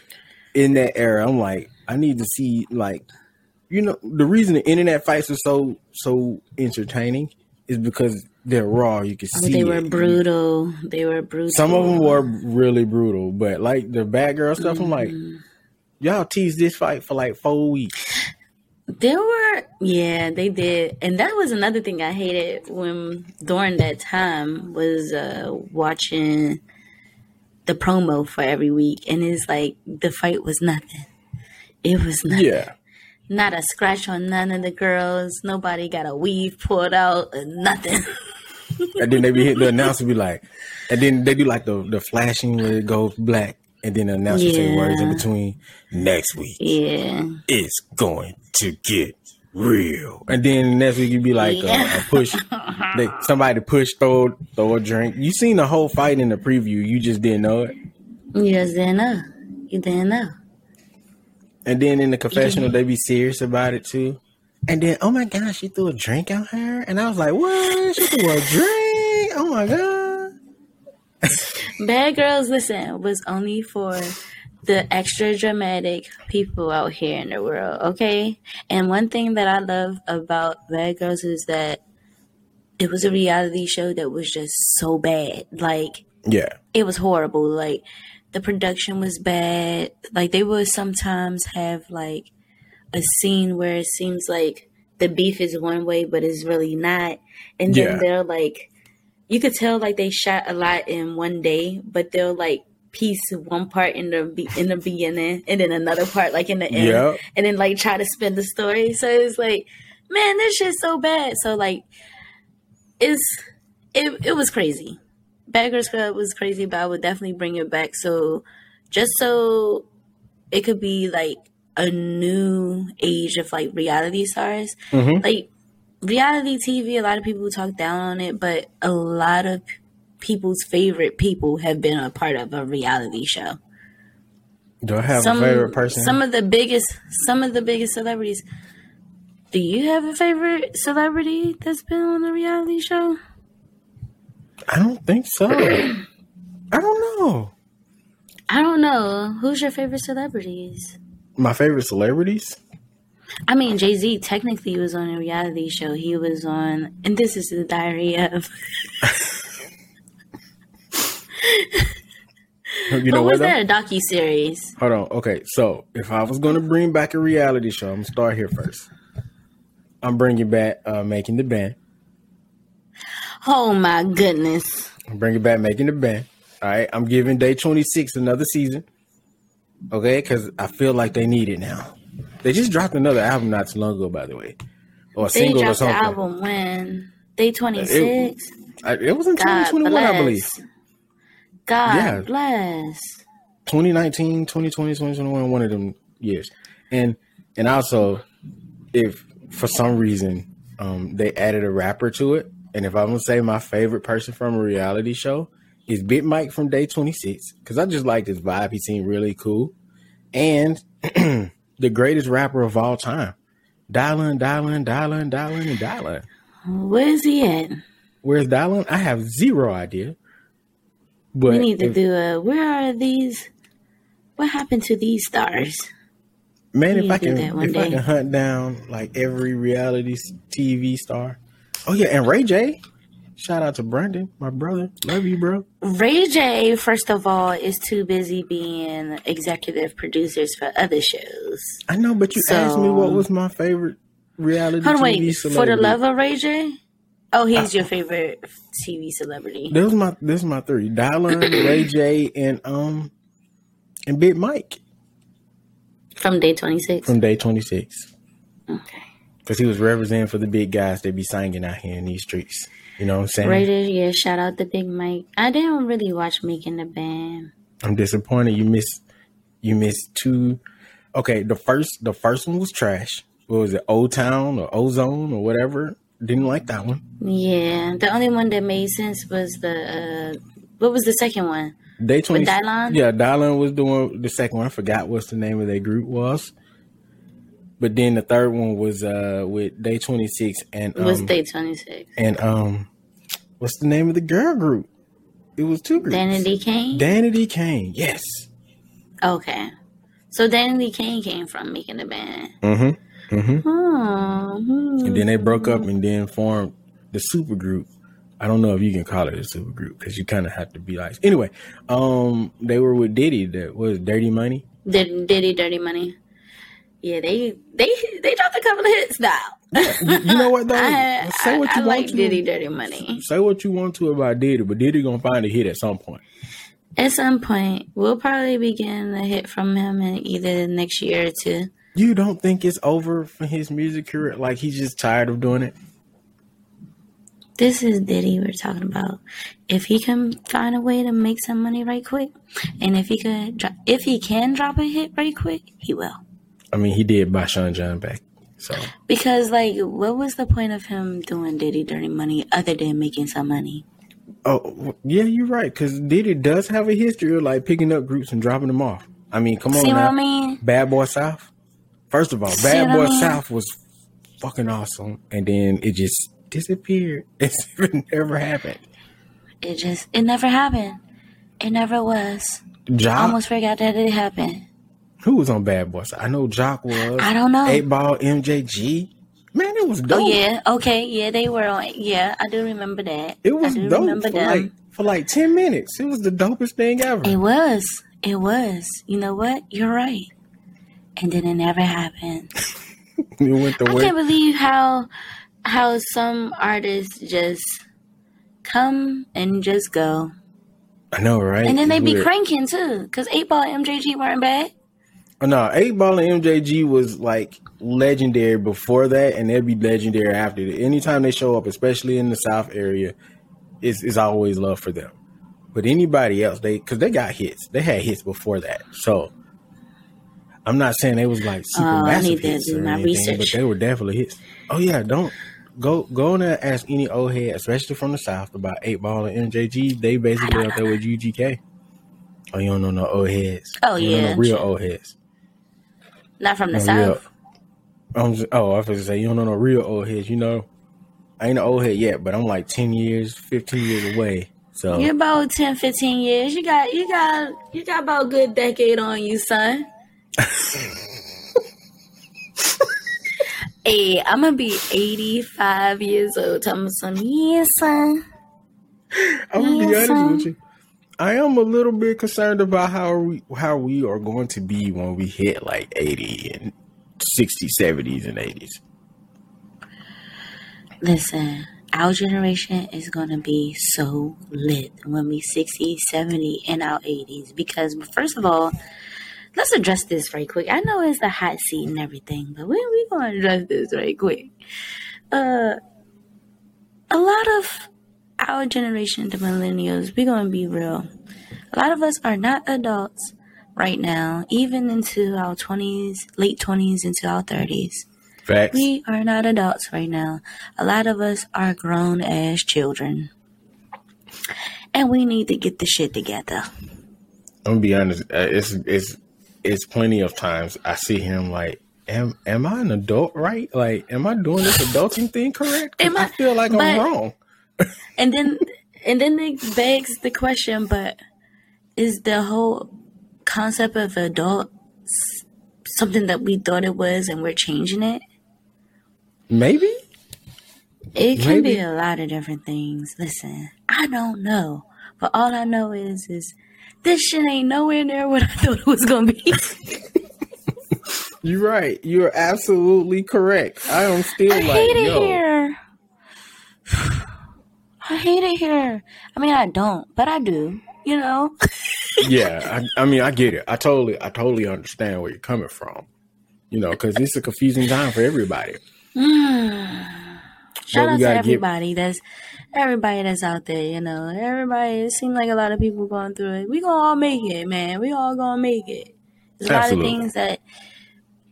in that era. I'm like, I need to see like, you know, the reason the internet fights are so so entertaining is because they're raw. You can see they were it. brutal they were brutal Some of them were really brutal, but like the bad girl stuff, I'm like, Mm-hmm. y'all teased this fight for like four weeks. There were, yeah, they did, and that was another thing I hated when during that time was uh watching the promo for every week, and it's like the fight was nothing. It was nothing. Yeah, Not a scratch on none of the girls. Nobody got a weave pulled out. Nothing. and then they be hit the announcer be like, and then they do like the the flashing where it goes black, and then the announcer say words in between. Next week. yeah. it's going to get real. And then next week you'd be like a, Yeah. a push, they, somebody push, throw, throw a drink. You seen the whole fight in the preview. You just didn't know it. You just didn't know. You didn't know. And then in the confessional, they be serious about it too. And then, oh my gosh, she threw a drink on her. And I was like, what? She threw a drink? Oh my God. Bad Girls, listen, was only for the extra dramatic people out here in the world, okay? And one thing that I love about Bad Girls is that it was a reality show that was just so bad. Like, Yeah. it was horrible. Like, the production was bad. Like, they would sometimes have, like, a scene where it seems like the beef is one way, but it's really not. And then Yeah. they're like, you could tell like they shot a lot in one day, but they'll like piece one part in the be- in the beginning and then another part like in the end, Yep. and then like try to spin the story. So it's like, man, this shit's so bad. So like, it's it it was crazy. Bad Girls Club was crazy, but I would definitely bring it back. So just so it could be like a new age of like reality stars, Mhm. like reality TV. A lot of people talk down on it, but a lot of people's favorite people have been a part of a reality show. Do I have some a favorite person? some of the biggest some of the biggest celebrities. Do you have a favorite celebrity that's been on a reality show? I don't think so. I don't know. I don't know. Who's your favorite celebrities? My favorite celebrities? I mean, Jay Z technically was on a reality show. He was on, and this is the diary of. You know But was that a docu series? Hold on. Okay, so if I was going to bring back a reality show, I'm gonna start here first. I'm bringing back uh, making the band. Oh my goodness! I'm bringing back making the band. All right, I'm giving Day 26 another season. Okay, because I feel like they need it now. They just dropped another album not too long ago, by the way, or a They single or dropped the album when day twenty six. I- It was in God 2021, I believe. God Yeah. bless. 2019, 2020, 2021, one of them years. And and also, if for some reason um, they added a rapper to it, and if I'm gonna say my favorite person from a reality show is Big Mike from Day 26, because I just like his vibe. He seemed really cool, and the greatest rapper of all time, Dylan, Dylan, Dylan, Dylan, and Dylan. Where is he at? Where's Dylan? I have zero idea. But We need to if- do a. Where are these? What happened to these stars? Man, We if I can, do that one if I can hunt down like every reality TV star. Oh yeah, and Ray J. Shout out to Brandon, my brother. Love you, bro. Ray J, first of all, is too busy being executive producers for other shows. I know, but you asked me what was my favorite reality Hold on, TV wait. celebrity. For the love of Ray J? Oh, he's your favorite TV celebrity. This is my this is my three: Dylan, Ray J, and um and Big Mike From day 26. from Day Twenty Six. Okay. Because he was representing for the big guys that be singing out here in these streets. You know what I'm saying? J, yeah, shout out to Big Mike. I didn't really watch Making the Band. I'm disappointed. You missed. You missed two. Okay, the first the first one was trash. What was it? O-Town or Ozone or whatever. Didn't like that one. Yeah, the only one that made sense was the, uh, what was the second one? Day twenty. Dylan? Yeah, Dylan was doing the second one. I forgot what's the name of their group was. But then the third one was uh with Day twenty six and It was um, day 26. and um what's the name of the girl group? It was two groups. Danity Kane? Danity Kane. Yes. Okay. So Danity Kane came from Making the Band. Mm-hmm. Mm-hmm. Hmm. and then they broke up and then formed the super group. I don't know if you can call it a super group because you kind of have to be like. Anyway, um, they were with Diddy. That was Dirty Money. Did Diddy Dirty Money? Yeah, they they they dropped a couple of hits now. You, you know what though? I, Say what I, you I want like to. Diddy Dirty Money. Say what you want to about Diddy, but Diddy gonna find a hit at some point. At some point, we'll probably be getting a hit from him in either next year or two. You don't think it's over for his music career? Like he's just tired of doing it? This is Diddy we're talking about. If he can find a way to make some money right quick, and if he could, if he can drop a hit right quick, he will. I mean, he did buy Sean John back. So Because like, what was the point of him doing Diddy Dirty Money other than making some money? Oh yeah, you're right. Because Diddy does have a history of like picking up groups and dropping them off. I mean, come on See what now. I mean? Bad Boy South. First of all, Bad Boy? South was fucking awesome, and then it just disappeared. It's it never happened. It just, it never happened. It never was. Jock, Almost forgot that it happened. who was on Bad Boy South? I know Jock was. I don't know. Eight Ball, MJG. Man, it was oh, dope. Oh yeah, okay, yeah, they were on. Yeah, I do remember that. It was I do dope remember for like for like ten minutes. It was the dopest thing ever. It was. It was. You know what? You're right. And then it never happened. went the I way. can't believe how how some artists just come and just go, I know, right? and then they be weird. cranking too. Cause Eight Ball and MJG weren't bad. Oh, no, Eight Ball and MJG was like legendary before that, and they'll be legendary after. Anytime they show up, especially in the South area, it's, it's always love for them. But anybody else, they because they got hits, they had hits before that. So I'm not saying they was like super um, I massive need to hits do or my anything, research. but they were definitely hits. Oh yeah, don't go go in there and ask any old head, especially from the south, about eight ball and MJG. They basically out there with UGK. Oh, you don't know no old heads. Oh, You don't know yeah, real old heads. Not from the No, south. I'm just, oh, I was gonna say you don't know no real old heads. You know, I ain't an old head yet, but I'm like ten years, fifteen years away. So You're about 10, 15 years. You got you got you got about a good decade on you, son. hey, I'm gonna be 85 years old. Tell me son, yeah, son. I'm gonna be honest son. with you. I am a little bit concerned about how we how we are going to be when we hit like 80 and 60s, 70s and 80s. Listen, our generation is gonna be so lit when we 60, 70, and our 80s. Because first of all, let's address this right quick. I know it's the hot seat and everything, but we we gonna address this right quick. Uh, a lot of our generation, the millennials, we're gonna be real. A lot of us are not adults right now, even into our twenties, late twenties, into our thirties. Facts. We are not adults right now. A lot of us are grown as children. And we need to get the shit together. I'm gonna be honest. uh, It's it's it's plenty of times I see him like, am am I an adult? Right? Like, am I doing this adulting thing correct? Am I- I feel like I'm wrong. And then and then it begs the question, but is the whole concept of adult something that we thought it was and we're changing it? Maybe. It can be a lot of different things. Listen, I don't know. But all I know is is this shit ain't nowhere near what I thought it was gonna be. You're right. You're absolutely correct. I am still like. I like, hate it yo, here. I hate it here. I mean, I don't, but I do. You know. yeah. I, I mean, I get it. I totally, I totally understand where you're coming from. You know, because it's a confusing time for everybody. Hmm. Shout out to gotta get- everybody that's everybody that's out there. You know, everybody. It seems like a lot of people going through it. We gonna all make it, man. We all gonna make it. There's a Absolutely. lot of things that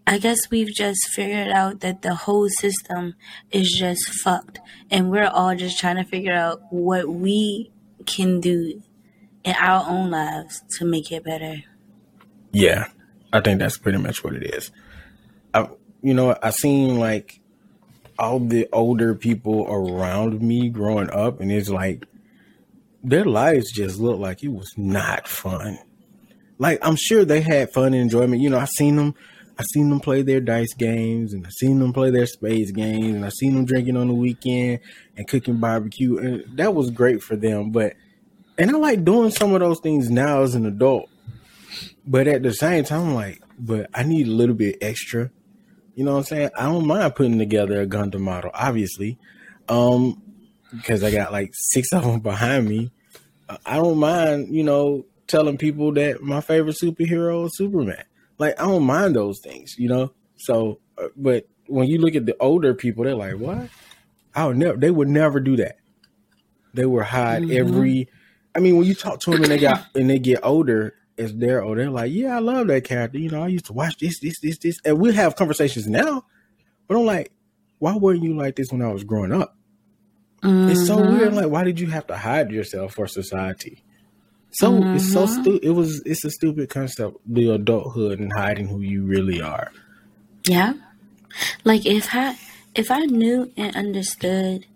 I guess we've just figured out that the whole system is just fucked, and we're all just trying to figure out what we can do in our own lives to make it better. Yeah, I think that's pretty much what it is. I, you know, I seen like all the older people around me growing up, and it's like their lives just looked like it was not fun. Like I'm sure they had fun and enjoyment. You know, I seen them. I seen them play their dice games, and I seen them play their spades games, and I seen them drinking on the weekend and cooking barbecue, and that was great for them. But and I like doing some of those things now as an adult. But at the same time, I'm like, but I need a little bit extra. You know what I'm saying? I don't mind putting together a Gundam model, obviously, um, because I got like six of them behind me. Uh, I don't mind, you know, telling people that my favorite superhero is Superman. Like, I don't mind those things, you know. So, uh, but when you look at the older people, they're like, what? I would never. They would never do that. They would hide every. I mean, when you talk to them and they got and they get older, as they're older, they're like, "Yeah, I love that character. You know, I used to watch this, this, this, this," and we have conversations now. But I'm like, why weren't you like this when I was growing up? It's so Mhm. weird. Like, why did you have to hide yourself for society? So it's so Mhm. stupid. It was. It's a stupid concept. The adulthood and hiding who you really are. Yeah. Like if I if I knew and understood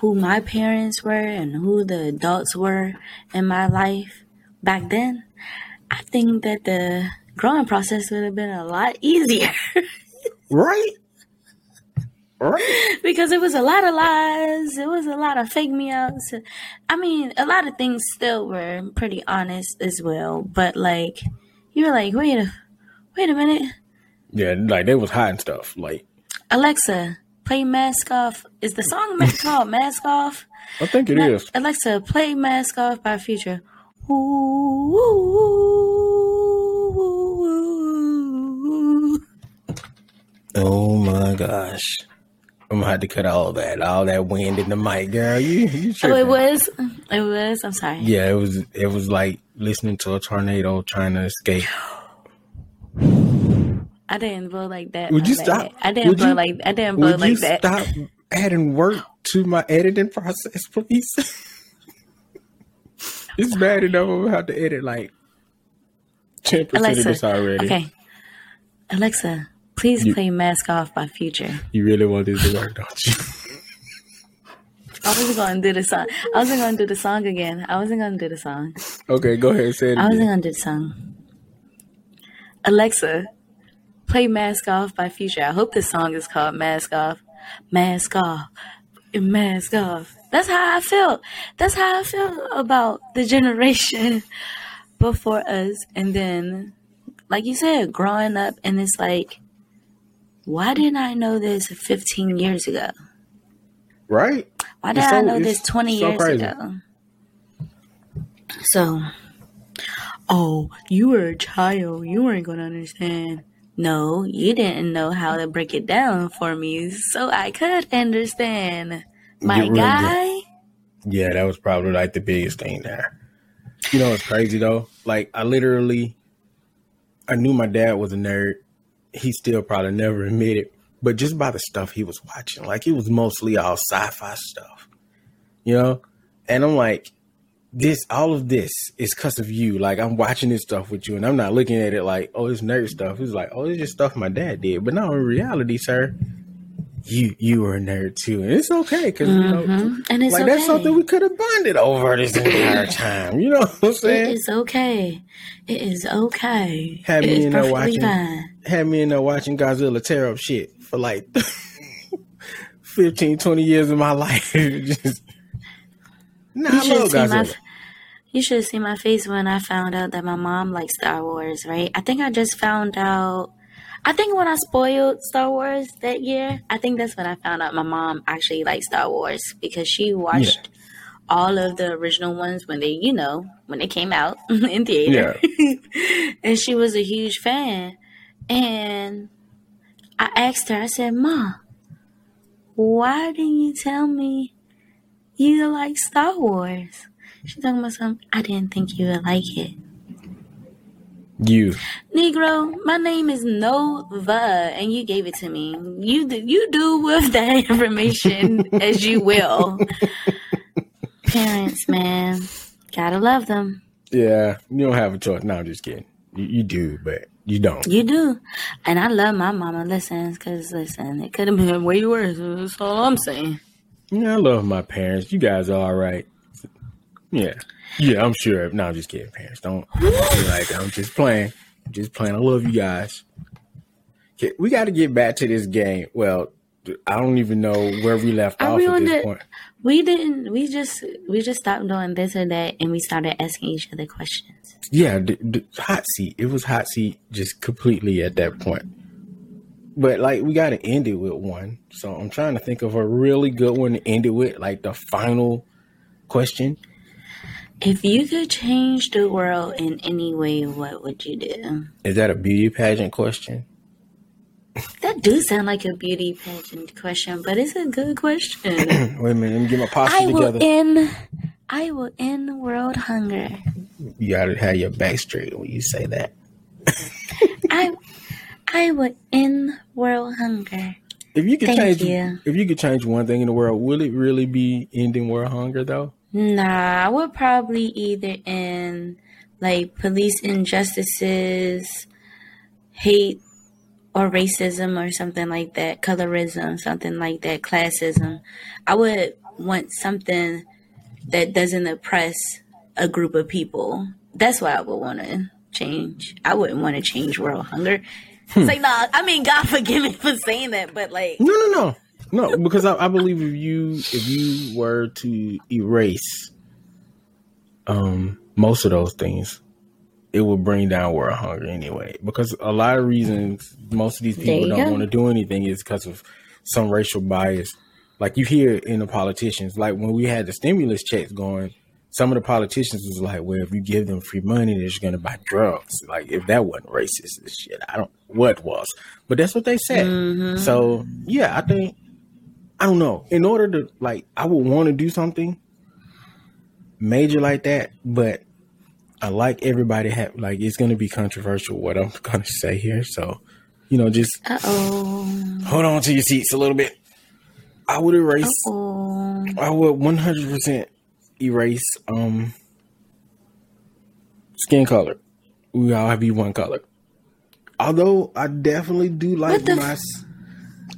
who my parents were and who the adults were in my life back then, I think that the growing process would have been a lot easier Right. Right. because it was a lot of lies, it was a lot of fake me outs. I mean, a lot of things still were pretty honest as well, but like you were like, wait a wait a minute. Yeah, like they was hiding stuff. Like Alexa, play Mask Off. Is the song called Mask Off? I think it is. Alexa, play Mask Off by Future. Oh my gosh. I'm gonna have to cut all that, all that wind in the mic, girl. You, you Oh, it was. It was. I'm sorry. Yeah, it was. It was like listening to a tornado trying to escape. I didn't blow like that. Would you bad. stop? I didn't Would blow you- like. I didn't blow Would like you that. stop adding work to my editing process, please? it's bad enough I'm gonna have to edit like ten percent of this already. Okay. Alexa, please You- play Mask Off by Future. You really want this to work, don't you? I wasn't gonna do the song. I wasn't gonna do the song again. I wasn't gonna do the song. okay, go ahead and say it I wasn't gonna do the song. Alexa, play Mask Off by Future. I hope this song is called Mask Off. Mask Off. Mask Off. That's how I feel. That's how I feel about the generation before us. And then, like you said, growing up, and it's like, why didn't I know this 15 years ago? Right? Why did It's I know this 20 so years crazy. ago? So, oh, you were a child. You weren't going to understand. No, you didn't know how to break it down for me, so I could understand. My guy. Yeah, that was probably like the biggest thing there. You know it's crazy though? Like I literally I knew my dad was a nerd. He still probably never admitted, but just by the stuff he was watching, like it was mostly all sci-fi stuff. You know? And I'm like, this all of this is because of you. Like I'm watching this stuff with you and I'm not looking at it like, oh, it's nerd stuff. It's like, oh, it's just stuff my dad did. But no, in reality, sir, you you were a nerd too. And it's okay because you know Mhm. And it's like okay. that's something we could have bonded over this entire time. You know what I'm saying? It is okay. It is okay. Had it me in there watching- fine. Had me in there watching Godzilla tear up shit for like 15, 20 years of my life. Just, nah, You I love see my. Godzilla. You should have seen my face when I found out that my mom likes Star Wars. Right? I think I just found out. I think when I spoiled Star Wars that year, I think that's when I found out my mom actually liked Star Wars because she watched all of the original ones when they, you know, when they came out in theater. and she was a huge fan. And I asked her, I said, Ma, why didn't you tell me you like Star Wars? She's talking about something. I didn't think you would like it. You. Negro, my name is Nova, and you gave it to me. You do, you do with that information as you will. Parents, man, gotta love them. Yeah, you don't have a choice. No, I'm just kidding. You, you do, but you don't. You do, and I love my mama. Listen, cause listen, it could have been way worse. That's all I'm saying. Yeah, I love my parents. You guys are all right. Yeah. Yeah, I'm sure. No, I'm just kidding, parents. Don't don't like. I'm just playing. I'm just playing. I love you guys. Okay, we got to get back to this game. Well, I don't even know where we left Are off we at this the- point. We didn't. We just we just stopped doing this or that, and we started asking each other questions. Yeah, the, the hot seat. It was hot seat just completely at that point. But like we got to end it with one. So I'm trying to think of a really good one to end it with, like the final question. If you could change the world in any way, what would you do? Is that a beauty pageant question? That do sound like a beauty pageant question, but it's a good question. Wait a minute, let me get my posture I will end. I will end world hunger. you gotta have your back straight when you say that. I, I will end world hunger. If you could Thank change, you. if you could change one thing in the world, will it really be ending world hunger though? Nah, I would probably either in like police injustices, hate, or racism, or something like that, colorism, something like that, classism. I would want something that doesn't oppress a group of people. That's why I would want to change. I wouldn't want to change world hunger. It's hmm. like, nah, I mean, God forgive me for saying that, but like, No, no, no, no. Because I, I believe if you if you were to erase um most of those things, it would bring down world hunger anyway. Because a lot of reasons most of these people don't go. want to do anything is because of some racial bias. Like you hear in the politicians, like when we had the stimulus checks going, some of the politicians was like, "Well, if you give them free money, they're just going to buy drugs." Like if that wasn't racist, and shit, I don't what was, but that's what they said. Mm-hmm. So yeah, I think I don't know. In order to like, I would want to do something major like that, but I like everybody have like it's going to be controversial what I'm going to say here. So you know, just uh oh. hold on to your seats a little bit. I would erase. Oh, I would one hundred percent erase um skin color. We all have be one color. Although I definitely do like my, s-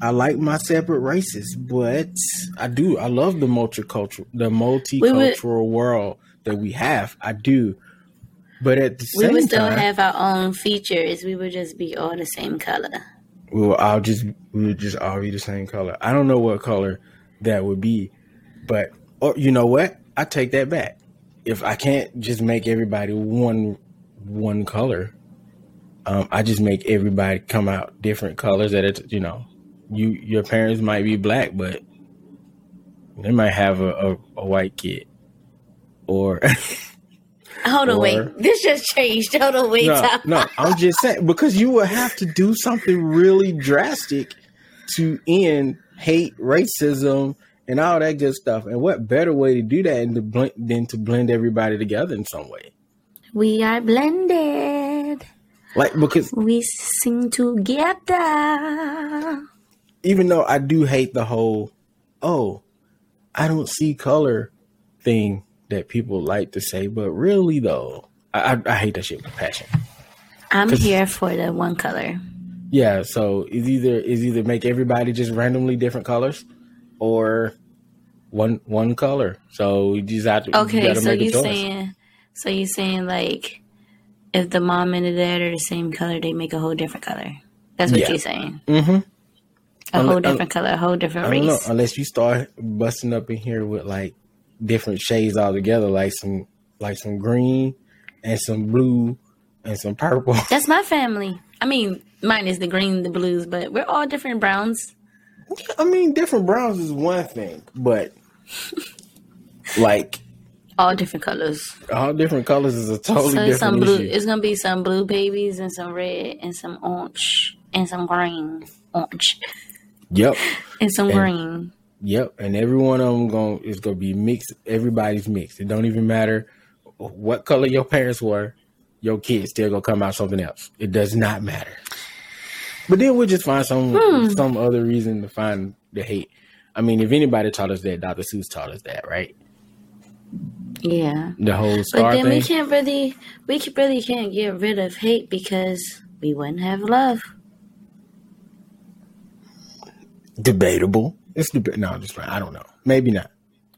I like my separate races, but I do I love the multicultural the multicultural world that we have. I do, but at the we would still time, have our own features. We would just be all the same color. we will all just we would just all be the same color. I don't know what color that would be, but or you know what? I take that back. If I can't just make everybody one one color, um, I just make everybody come out different colors. That it's you know, you your parents might be black, but they might have a, a, a white kid, or Hold on, wait. This just changed. Hold on, wait. no, no, I'm just saying because you would have to do something really drastic to end hate, racism, and all that good stuff. And what better way to do that than to blend, than to blend everybody together in some way? We are blended. Like because We sing together. Even though I do hate the whole, oh, I don't see color thing that people like to say, but really though, I, I, I hate that shit with passion. I'm here for the one color. Yeah, so it's either is either make everybody just randomly different colors, or one one color. So you just have to. Okay, gotta so you saying, so you saying like, if the mom and the dad are the same color, they make a whole different color. That's what Yeah. you're saying. Mm-hmm. A whole un- different color, a whole different don't know race. unless you start busting up in here with like different shades all together, like some like some green and some blue and some purple. That's my family. I mean, mine is the green, the blues, but we're all different browns. I mean, different browns is one thing, but like All different colors. all different colors is a totally so different some blue. issue. It's gonna be some blue babies and some red and some orange and some green, orange Yep. and some And- green. Yep, and every one of them going is gonna be mixed. Everybody's mixed. It don't even matter what color your parents were. Your kids still gonna come out something else. It does not matter. But then we'll just find some Hmm. some other reason to find the hate. I mean, if anybody taught us that, Dr. Seuss taught us that, right? Yeah. The whole But then thing. we can't really, we can really can't get rid of hate because we wouldn't have love. Debatable. It's deba- No, I'm just fine. I don't know. Maybe not.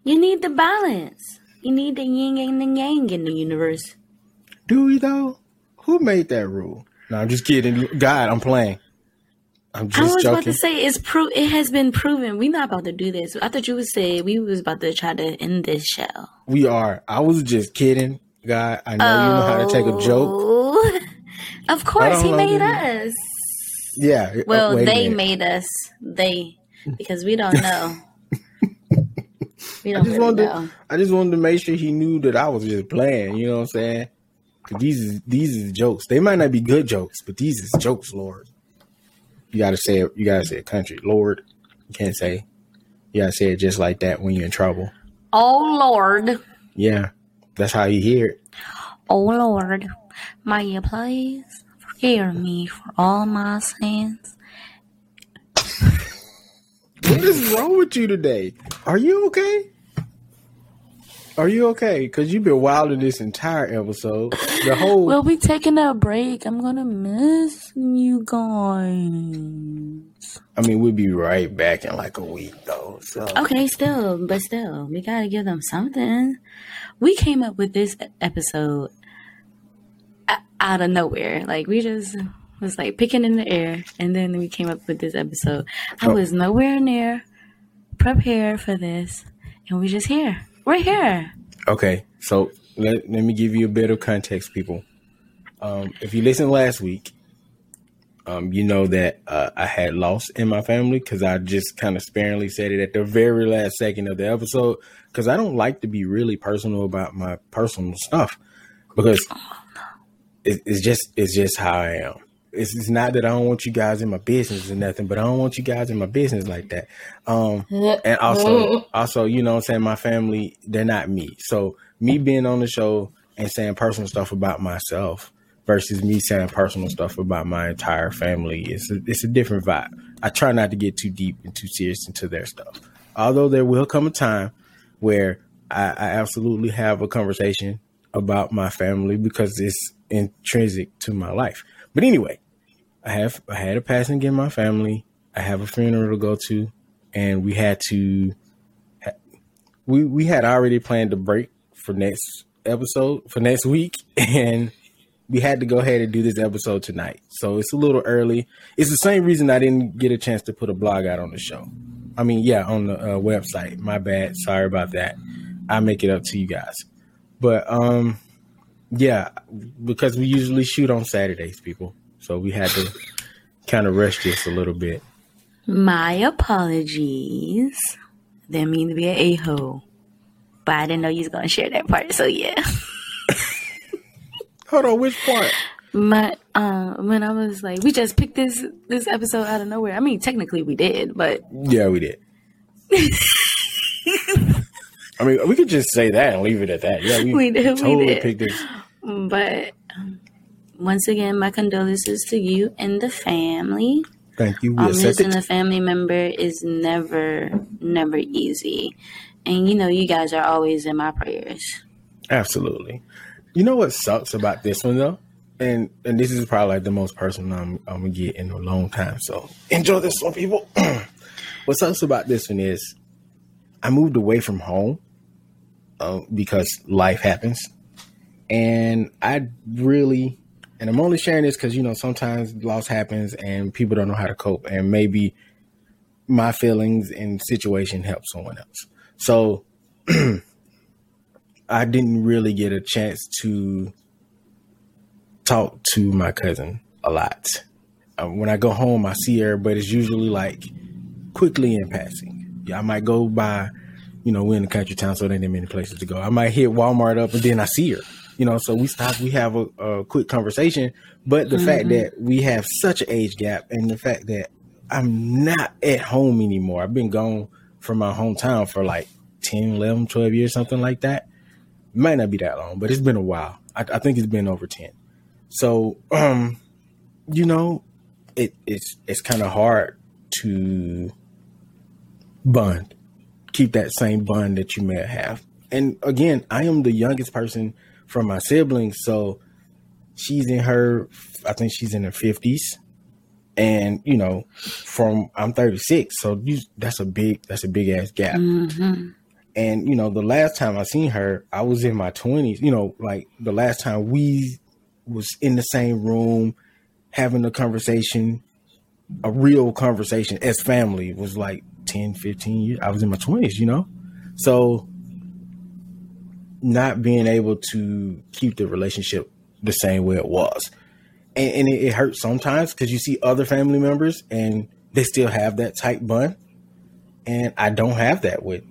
You need the balance. You need the yin and the yang in the universe. Do we though? Who made that rule? No, I'm just kidding. God, I'm playing. I'm I just was about to say it's pro. It has been proven. We're not about to do this. I thought you would say we was about to try to end this show. We are. I was just kidding, God. I know you know how to take a joke. Oh. Of course, he made hold us. Yeah. uh, Well, they made us. They because we don't know. we I don't just really wanted. know. To, I just wanted to make sure he knew that I was just playing. You know what I'm saying? these is these is jokes. They might not be good jokes, but these is jokes, Lord. You gotta say it. You gotta say it, country, Lord. You can't say. You gotta say it just like that when you're in trouble. Oh Lord, Yeah, that's how you hear it. oh Lord, may you please forgive me for all my sins. What is wrong with you today? Are you okay? Are you okay? Because you've been wilding this entire episode. The whole. We'll be taking a break. I'm gonna miss you guys. I mean, we'll be right back in like a week, though. So Okay, still, but still, we gotta give them something. We came up with this episode out of nowhere. Like we just was like picking in the air, and then we came up with this episode. I Oh. was nowhere near prepared for this, and we just here. We're here. Okay, so let, let me give you a bit of context, people. Um, if you listened last week, um, you know that uh, I had lost in my family because I just kind of sparingly said it at the very last second of the episode because I don't like to be really personal about my personal stuff because it, it's just it's just how I am. It's, it's not that I don't want you guys in my business or nothing, but I don't want you guys in my business like that. Um, and also also you know what i'm saying my family they're not me so me being on the show and saying personal stuff about myself versus me saying personal stuff about my entire family it's a, it's a different vibe i try not to get too deep and too serious into their stuff Although there will come a time where I, I absolutely have a conversation about my family because it's intrinsic to my life. But anyway, I have I had a passing in my family. I have a funeral to go to, and we had to. We we had already planned to break for next episode for next week, and we had to go ahead and do this episode tonight. So it's a little early. It's the same reason I didn't get a chance to put a blog out on the show. I mean, yeah, on the uh, website. My bad. Sorry about that. I make it up to you guys. But um, yeah, because we usually shoot on Saturdays, people. So we had to kind of rush this a little bit. My apologies. Didn't mean to be an a hole, but I didn't know you was gonna share that part. So yeah. Hold on, which part? My uh, when I was like, we just picked this this episode out of nowhere. I mean, technically we did, but Yeah, we did. I mean, we could just say that and leave it at that. Yeah, we, We did, we totally did. picked this. but um, once again, my condolences to you and the family. Thank you. We Um, accept losing a family member is never, never easy, and you know, you guys are always in my prayers. Absolutely. You know what sucks about this one though, and and this is probably like the most personal I'm, I'm gonna get in a long time. So enjoy this one, people. what sucks about this one is I moved away from home uh, because life happens, and I really, and I'm only sharing this because you know sometimes loss happens and people don't know how to cope, and maybe my feelings and situation help someone else. So I didn't really get a chance to talk to my cousin a lot. Um, when I go home, I see her, but it's usually like quickly in passing. I might go by, you know, we're in the country town, so there ain't many places to go. I might hit Walmart up and then I see her, you know, so we stop, we have a, a quick conversation. But the fact that we have such an age gap and the fact that I'm not at home anymore, I've been gone from my hometown for like 10, 11, 12 years, something like that might not be that long, but it's been a while. I, I think it's been over ten. So, um, you know, it, it's it's kind of hard to bond, keep that same bond that you may have. And again, I am the youngest person from my siblings, so she's in her, I think she's in her fifties, and you know, from I'm 36, so you, that's a big that's a big ass gap. Mm-hmm. And you know, the last time I seen her, I was in my twenties. You know, like the last time we was in the same room having a conversation, a real conversation as family was like 10, 15 years. I was in my twenties, you know? So not being able to keep the relationship the same way it was. And, and it, it hurts sometimes because you see other family members and they still have that tight bond. And I don't have that with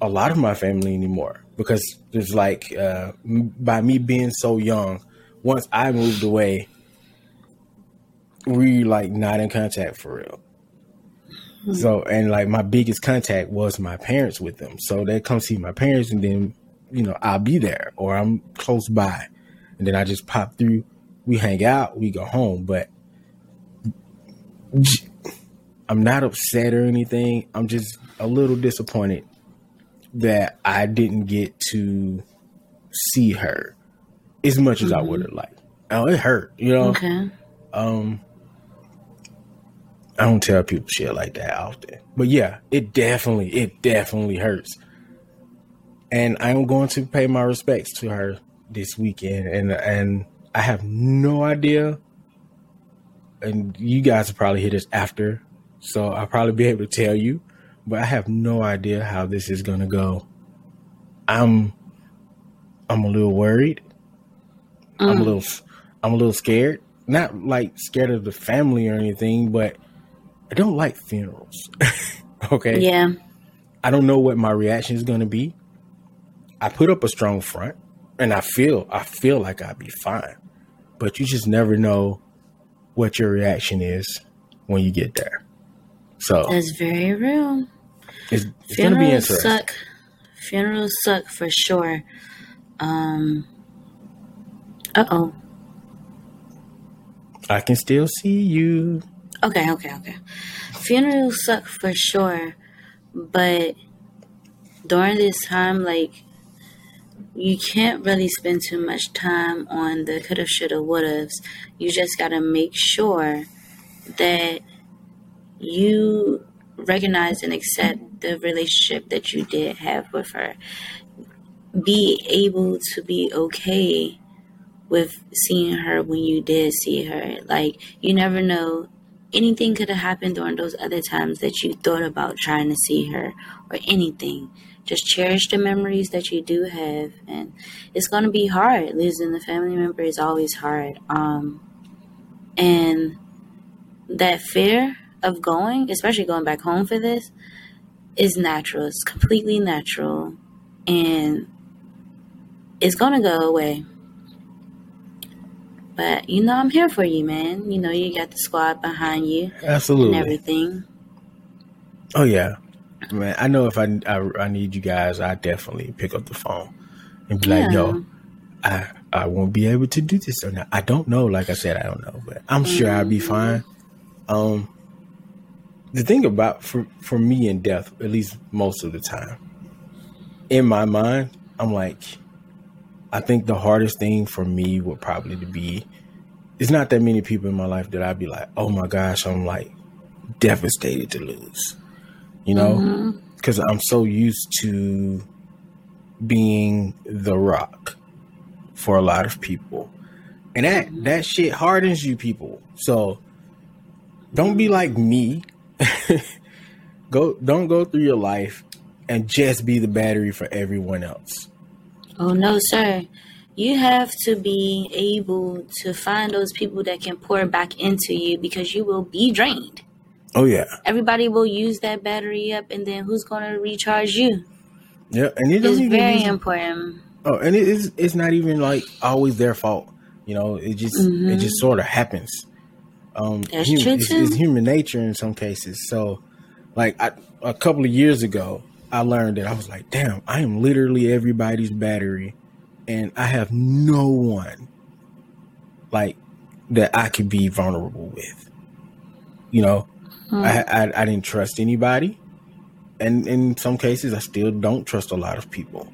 a lot of my family anymore because there's like uh, by me being so young once i moved away we like not in contact for real so and like my biggest contact was my parents with them. So they come see my parents and then you know i'll be there or i'm close by. And then i just pop through. We hang out. We go home. But I'm not upset or anything. I'm just a little disappointed that I didn't get to see her as much as I would have liked. Oh, it hurt, you know. Okay. Um, I don't tell people shit like that often, but yeah, it definitely, it definitely hurts. And I'm going to pay my respects to her this weekend, and and I have no idea. And you guys will probably hear this after, so I'll probably be able to tell you but I have no idea how this is gonna go. I'm I'm a little worried. I'm a mm. little I'm a little scared. Not like scared of the family or anything, but I don't like funerals. okay. Yeah. I don't know what my reaction is gonna be. I put up a strong front and I feel I feel like I'd be fine. But you just never know what your reaction is when you get there. So That's very real. it's, it's gonna be Funerals interesting. suck. Funerals suck for sure. Um. Uh oh. I can still see you. Okay, okay, okay. Funerals suck for sure, but during this time, like you can't really spend too much time on the coulda, shoulda, wouldas. You just gotta make sure that you recognize and accept the relationship that you did have with her. Be able to be okay with seeing her when you did see her. Like, you never know. Anything could have happened during those other times that you thought about trying to see her or anything. Just cherish the memories that you do have. And it's going to be hard. Losing a family member is always hard. Um, and that fear of going, especially going back home for this, is natural. It's completely natural. And it's going to go away. But, you know, I'm here for you, man. You know, you got the squad behind you Absolutely. and everything. Oh yeah, man. I know if I, I I need you guys, I definitely pick up the phone and be like, "Yo, I I won't be able to do this or not. I don't know. Like I said, I don't know, but I'm sure I'll be fine." Um, the thing about for for me in death, at least most of the time, in my mind, I'm like, I think the hardest thing for me would probably to be. It's not that many people in my life that I'd be like, "Oh my gosh," I'm like devastated to lose you know? Mm-hmm. Because i'm so used to being the rock for a lot of people. And that mm-hmm. that shit hardens you people. So don't be like me. Go don't go through your life and just be the battery for everyone else Oh, no, sir. You have to be able to find those people that can pour back into you because you will be drained. oh yeah Everybody will use that battery up, and then who's going to recharge you? yeah and it It's very important. Oh, and it is it's not even like always their fault. You know, it just it just sort of happens. Um That's hu- true, it's, it's human nature in some cases. So like I, a couple of years ago, I learned that I was like, damn, I am literally everybody's battery and I have no one like that I could be vulnerable with. You know, hmm. I, I I didn't trust anybody. And in some cases I still don't trust a lot of people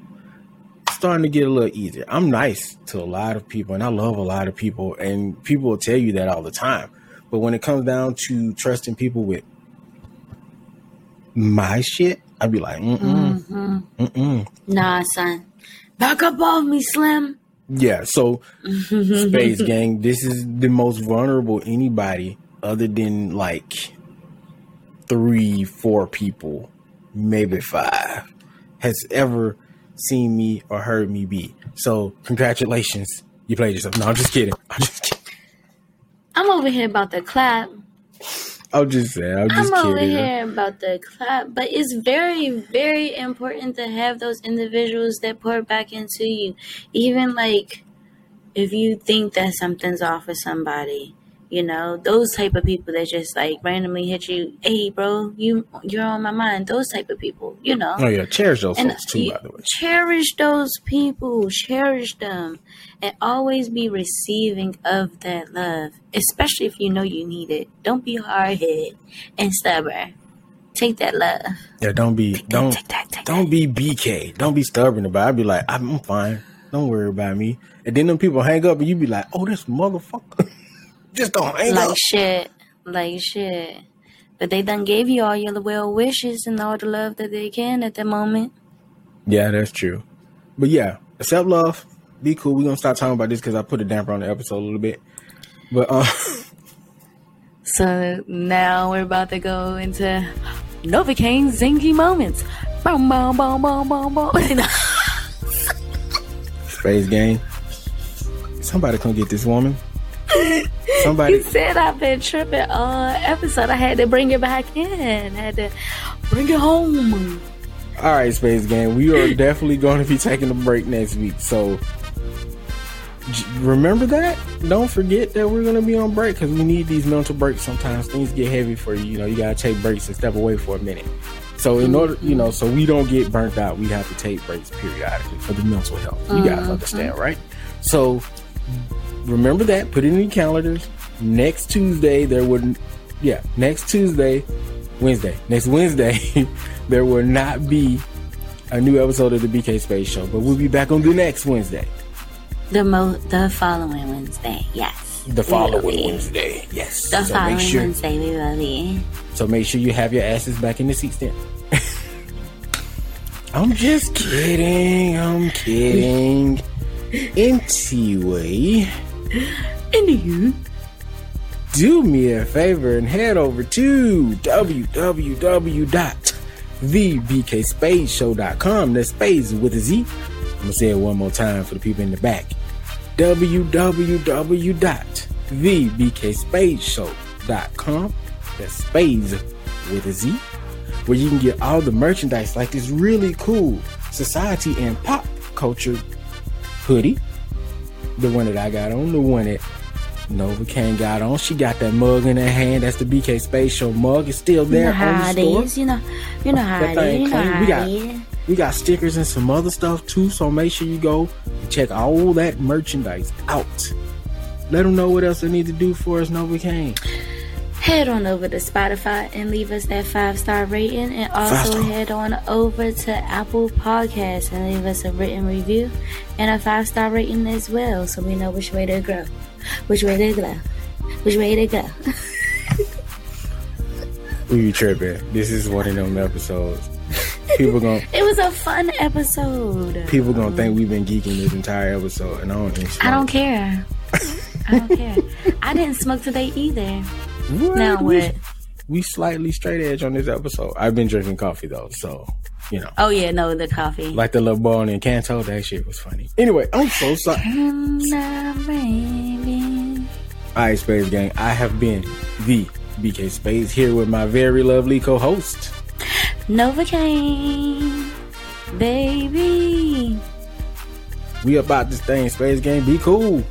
starting to get a little easier. I'm nice to a lot of people and I love a lot of people and people will tell you that all the time. But when it comes down to trusting people with my shit, I'd be like, mm-mm, mm-hmm. mm-mm. Nah, son. Back up off me, Slim. Yeah, so Space Gang, this is the most vulnerable anybody other than like three, four people, maybe five, has ever seen me or heard me be. So congratulations. You played yourself. No, I'm just kidding. I'm just kidding. I'm over here about the clap. I'm just saying. I'm just I'm over kidding. here about the clap, but it's very, very important to have those individuals that pour back into you. Even like if you think that something's off with somebody, you know, those type of people that just like randomly hit you, hey bro, you you're on my mind. Those type of people, you know. Oh yeah, cherish those And folks too, by the way. cherish those people, cherish them, and always be receiving of that love, especially if you know you need it. Don't be hard headed and stubborn. Take that love. Yeah, don't be don't take that, take don't be BK. Don't be stubborn about it. I'd be like, I'm fine. Don't worry about me. And then them people hang up and you be like, oh this motherfucker. Just don't hang Like up. shit, like shit. But they done gave you all your well wishes and all the love that they can at the moment. Yeah, that's true. But yeah, accept love. Be cool. We're gonna stop talking about this because I put a damper on the episode a little bit. But uh So now we're about to go into Novacaine zingy moments. Boom, boom, boom, boom, boom, boom. Space game. Somebody come get this woman. Somebody You said I've been tripping all episode. I had to bring it back in. had to bring it home. All right, Space Gang. We are definitely going to be taking a break next week. So remember that. Don't forget that we're going to be on break because we need these mental breaks. Sometimes things get heavy for you. You know, you got to take breaks and step away for a minute. So in order, you know, so we don't get burnt out, we have to take breaks periodically for the mental health. You guys uh-huh. understand, right? So remember that. Put it in your calendars. Next Tuesday there would, yeah, next Tuesday, Wednesday, next Wednesday there will not be a new episode of the BK Space Show. But we'll be back on the next Wednesday. The mo the following Wednesday, yes. The following. Wednesday. Yes. The so following sure Wednesday we will be. so make sure you have your asses back in the seats then. I'm just kidding. I'm kidding. Anyway, Anywho. do me a favor and head over to www.thebkspadeshow.com. That's space with a Z. I'm gonna say it one more time for the people in the back. www.thebkspadeshow.com. That's spades with a Z. Where you can get all the merchandise like this really cool society and pop culture hoodie. The one that I got on, the one that Novacaine got on. She got that mug in her hand. That's the BK Space Show mug. It's still You there know on how the it store. is. You know, you know how That it is. You know how We it got- is. We got stickers and some other stuff too. So make sure you go and check all that merchandise out. Let them know what else they need to do for us, Novacaine. Head on over to Spotify and leave us that five star rating, and also head on over to Apple Podcasts and leave us a written review and a five star rating as well, so we know which way to grow, which way to go, which way to go. You tripping? This is one of them episodes. People gonna It was a fun episode. people gonna think we've been geeking this entire episode, and I don't think so. I don't care. I don't care. I didn't smoke today either. What? Now We- what? We slightly straight edge on this episode. I've been drinking coffee though, so you know. Oh yeah, no, the coffee. Like the little boy in Encanto, that shit was funny. Anyway, I'm so sorry. Baby. Alright, Space Gang, I have been the BK Space here with my very lovely co-host. Novacaine, baby. We about this thing, Space Gang. Be cool.